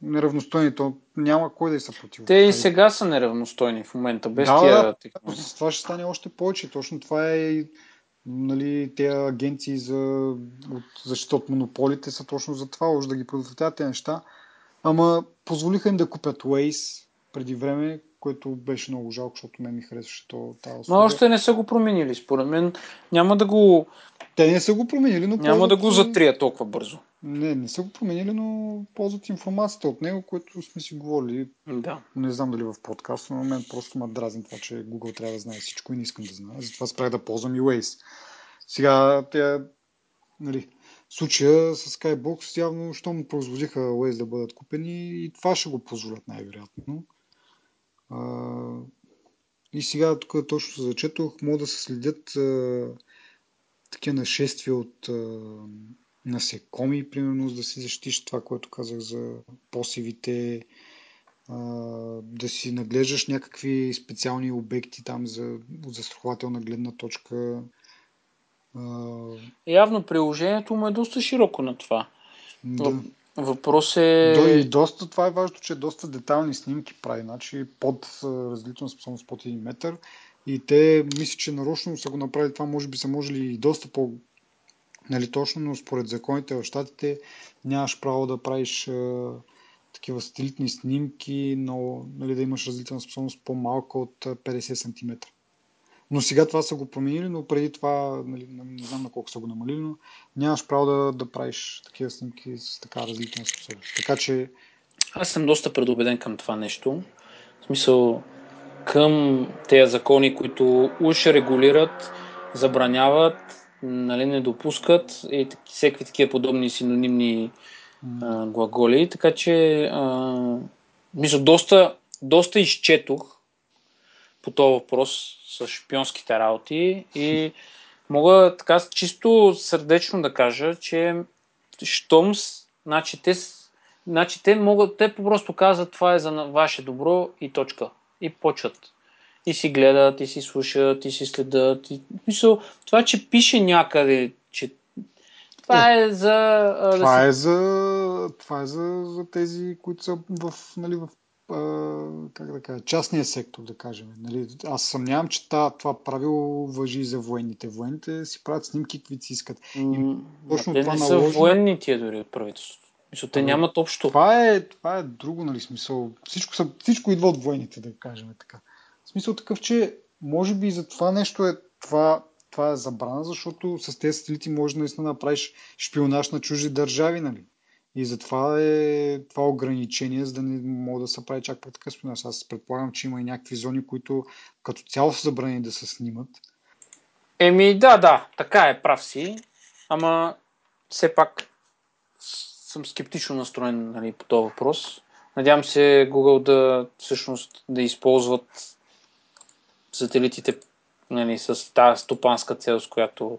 неравностойни. То няма кой да се против. Те и сега са неравностойни в момента, без да, тия да, това ще стане още повече. Точно това е нали, тези агенции за от защита от монополите са точно за това, още да ги предотвратяват тези неща. Ама позволиха им да купят Waze преди време, което беше много жалко, защото мен ми харесваше то, тази услуга. Но още не са го променили, според мен. Няма да го... Те не са го променили, но... Няма да го затрия толкова бързо. Не, не са го променили, но ползват информацията от него, което сме си говорили. Да. Не знам дали в подкаст, но на мен просто ме дразни това, че Google трябва да знае всичко и не искам да знае. Затова спрях да ползвам и Waze. Сега, тя, нали, случая с Skybox явно, щом производиха Waze да бъдат купени и това ще го позволят най-вероятно. А, и сега, тук точно се зачетох, могат да се следят а, такива нашествия от а, насекоми, примерно, за да си защитиш това, което казах за посевите, да си наглеждаш някакви специални обекти там за, застрахователна гледна точка. Явно приложението му е доста широко на това. Да. Въпрос е... До, и доста, това е важно, че доста детални снимки прави, значи под различна способност под 1 метър. И те, мисля, че нарочно са го направили това, може би са можели и доста по нали, точно, но според законите в щатите нямаш право да правиш а, такива сателитни снимки, но нали, да имаш различна способност по-малка от 50 см. Но сега това са го променили, но преди това, нали, не знам на колко са го намалили, но нямаш право да, да правиш такива снимки с така различна способност. Така че... Аз съм доста предубеден към това нещо. В смисъл, към тези закони, които уж регулират, забраняват, нали, не допускат и всеки такива подобни синонимни а, глаголи. Така че, а, мисля, доста, доста изчетох по този въпрос с шпионските работи и мога така чисто сърдечно да кажа, че щом, значи те, значи те могат, те просто казват това е за ваше добро и точка. И почват. И си гледат, и си слушат, и си следят. И... Мисъл, това, че пише някъде, че това е за... Това, да си... е за, това е за, за тези, които са в, нали, в как да кажа, частния сектор, да кажем. Нали, аз съмнявам, че това правило въжи и за военните. Военните си правят снимки, каквито си искат. И точно те това не наложи... са военни тия дори от правителството. Мисля, те ами, нямат общо. Това е, това е друго, нали, смисъл. Всичко, са, всичко идва от военните, да кажем така. В смисъл такъв, че може би за това нещо е това, това е забрана, защото с тези сателити може наистина да направиш шпионаж на чужди държави, нали? И затова е това ограничение, за да не мога да се прави чак по така спинаж. Аз предполагам, че има и някакви зони, които като цяло са забранени да се снимат. Еми, да, да, така е, прав си. Ама все пак съм скептично настроен нали, по този въпрос. Надявам се Google да всъщност да използват сателитите нали, с тази стопанска цел, с която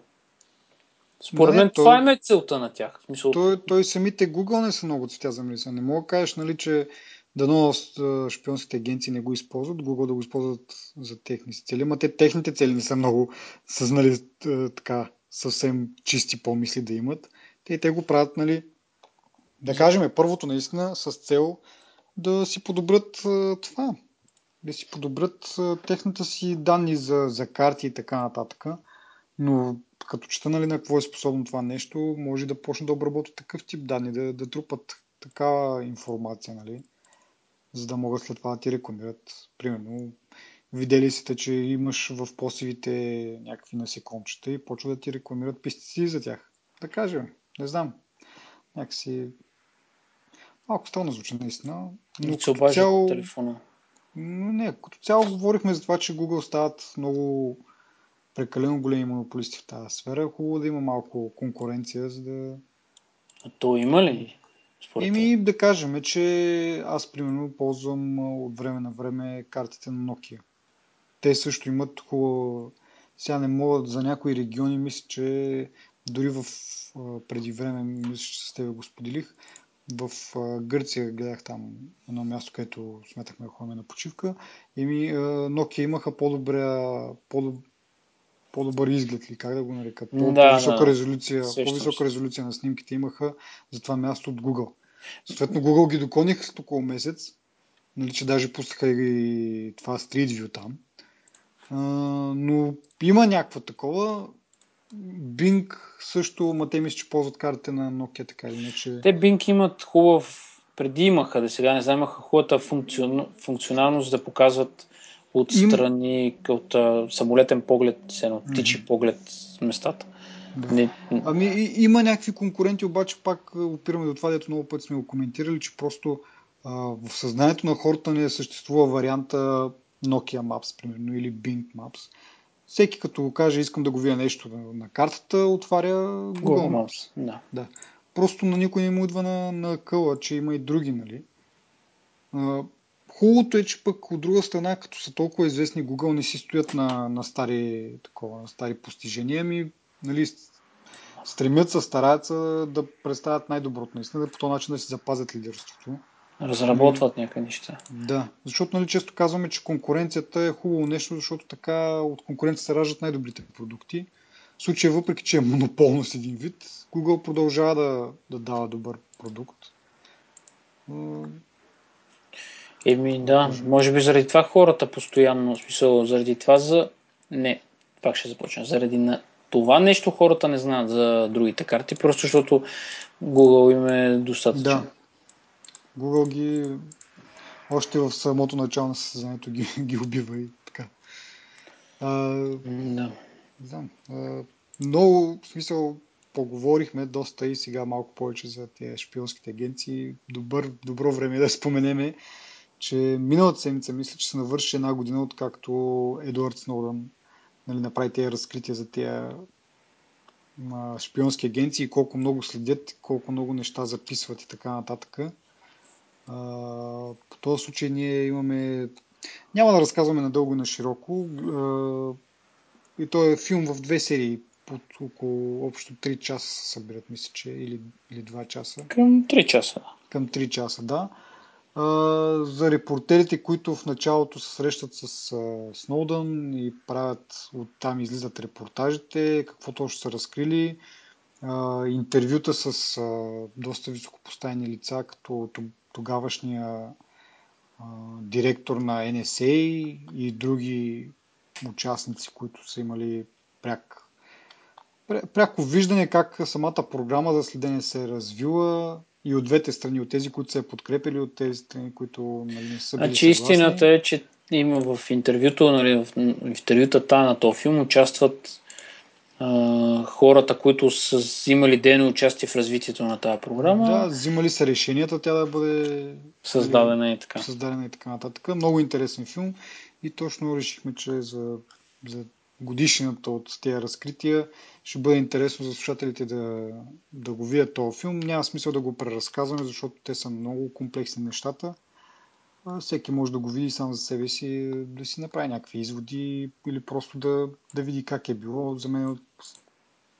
според мен това е целта на тях. В смисъл... Той, той самите Google не са много цветя за мисъл. Не мога да кажеш, нали, че дано шпионските агенции не го използват, Google да го използват за техни цели. Ма те техните цели не са много съзнали така съвсем чисти помисли да имат. Те, те го правят, нали, да кажем, е първото наистина с цел да си подобрят това, да си подобрят техните си данни за, за карти и така нататък. Но като чета нали, на какво е способно това нещо, може да почне да обработва такъв тип данни, да, да трупат такава информация, нали, за да могат след това да ти рекламират. Примерно, видели сте, че имаш в посевите някакви насекомчета и почва да ти рекламират пестициди за тях. Да кажем, не знам. Някакси малко странно звучи наистина. Но като цяло... телефона. Не, като цяло говорихме за това, че Google стават много прекалено големи монополисти в тази сфера. Е хубаво да има малко конкуренция, за да... А то има ли? Ими да кажем, че аз примерно ползвам от време на време картите на Nokia. Те също имат хубаво... Сега не могат за някои региони, мисля, че дори в преди време, мисля, че с тебе го споделих, в Гърция гледах там едно място, където сметахме да ходим на почивка. И ми Nokia имаха по-добра, по по-добър изглед ли, как да го нарека, по-висока, да, резолюция, по-висока резолюция на снимките имаха за това място от Google. Съответно Google ги доконих с около месец, нали, че даже пуснаха и това Street View там. А, но има някаква такова. Bing също, ма те мисля, че ползват картите на Nokia, така или иначе. Те Bing имат хубав, преди имаха, да сега не знам, имаха хубавата функционалност да показват отстрани, Им... от а, самолетен поглед, едно птичи mm-hmm. поглед местата. Да. Не... Ами и, има някакви конкуренти, обаче пак опираме до това, дето много пъти сме го коментирали, че просто а, в съзнанието на хората не съществува варианта Nokia Maps, примерно, или Bing Maps. Всеки като каже, искам да го видя нещо на, картата, отваря Google, Google Maps. Maps. Да. да. Просто на никой не му идва на, на къла, че има и други, нали? Хубавото е, че пък от друга страна, като са толкова известни, Google не си стоят на, на, стари, такова, на стари постижения, ми нали, стремят се, стараят се да представят най-доброто, наистина, да по този начин да си запазят лидерството. Разработват някакви неща. Да, защото нали, често казваме, че конкуренцията е хубаво нещо, защото така от конкуренцията се раждат най-добрите продукти. В случая, въпреки че е монополно с един вид, Google продължава да, да дава добър продукт. Еми да, може би заради това хората постоянно, в смисъл, заради това за... Не, пак ще започна. Заради на това нещо хората не знаят за другите карти, просто защото Google им е достатъчно. Да. Google ги още в самото начало на състезанието ги, ги убива и така. А, Да. знам. А, много, в смисъл, поговорихме доста и сега малко повече за тези шпионските агенции. Добър, добро време е да споменеме, че миналата седмица мисля, че се навърши една година, откакто Едуард Сноудън нали, направи тези разкрития за тези шпионски агенции, колко много следят, колко много неща записват и така нататък. По този случай ние имаме... Няма да разказваме надълго и на широко. И то е филм в две серии. Под около общо 3 часа се събират, мисля, че, или, или 2 часа. Към 3 часа. Към 3 часа, да. А, за репортерите, които в началото се срещат с а, Сноудън и правят, оттам излизат репортажите, какво точно са разкрили, а, интервюта с доста високопоставени лица, като тогавашния а, директор на NSA и други участници, които са имали пряк, пряко виждане как самата програма за следене се е развила и от двете страни, от тези, които се е подкрепили, от тези страни, които нали, не са били Значи истината е, че има в интервюто, нали, в интервютата на този филм участват хората, които са взимали дейно участие в развитието на тази програма, Да, взимали са решенията тя да бъде създадена и така. създадена и така нататък. Много интересен филм и точно решихме, че за, за годишната от тези разкрития ще бъде интересно за слушателите да, да го видят този филм. Няма смисъл да го преразказваме, защото те са много комплексни нещата. Всеки може да го види сам за себе си, да си направи някакви изводи или просто да, да види как е било. За мен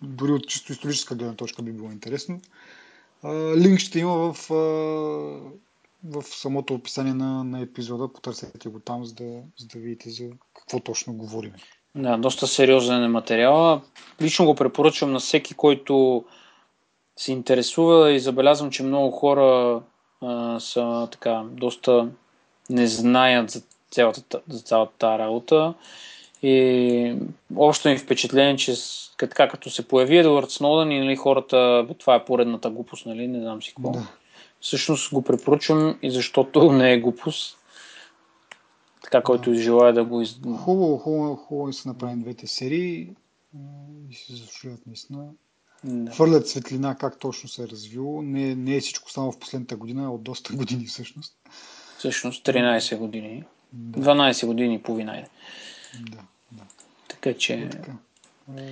дори от чисто историческа гледна точка би било интересно. Линк ще има в, в самото описание на, на епизода. Потърсете го там, за да, за да видите за какво точно говорим. Да, доста сериозен е материала. Лично го препоръчвам на всеки, който се интересува и забелязвам, че много хора а, са така доста не знаят за цялата, за цялата тази работа. И общо ми впечатление, че така като се появи Едуард Сноудън и нали, хората, бе, това е поредната глупост, нали, не знам си какво. Да. Всъщност го препоръчвам и защото не е глупост. Така, който желая да го из... Хубаво, хубаво, хубаво са направени двете серии и се заслужават наистина. Да. Хвърлят светлина как точно се е развило. Не, не е всичко само в последната година, а от доста години всъщност. Всъщност 13 години. Да, 12 години и половина. айде. да, да. Така че... Така. А,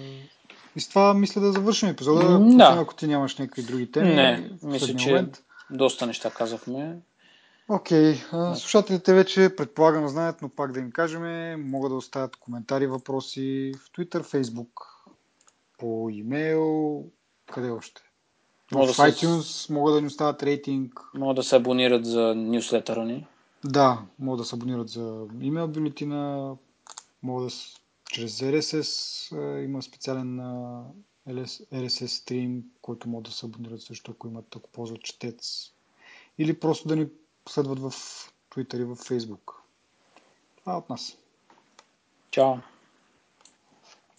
И с това мисля да завършим епизода. Да. ако ти нямаш някакви други теми. Не, в мисля, че момент. доста неща казахме. Окей, а, слушателите вече предполагам знаят, но пак да им кажем, могат да оставят коментари, въпроси в Twitter, Facebook, по имейл, къде още? В Могат да се- iTunes могат да ни оставят рейтинг. Могат да се абонират за нюслетъра ни. Да, могат да се абонират за имейл бюлетина, могат да чрез RSS има специален RSS стрим, който могат да се абонират също, ако имат, ако ползват четец. Или просто да ни следват в Twitter и в Facebook. Това е от нас. Чао!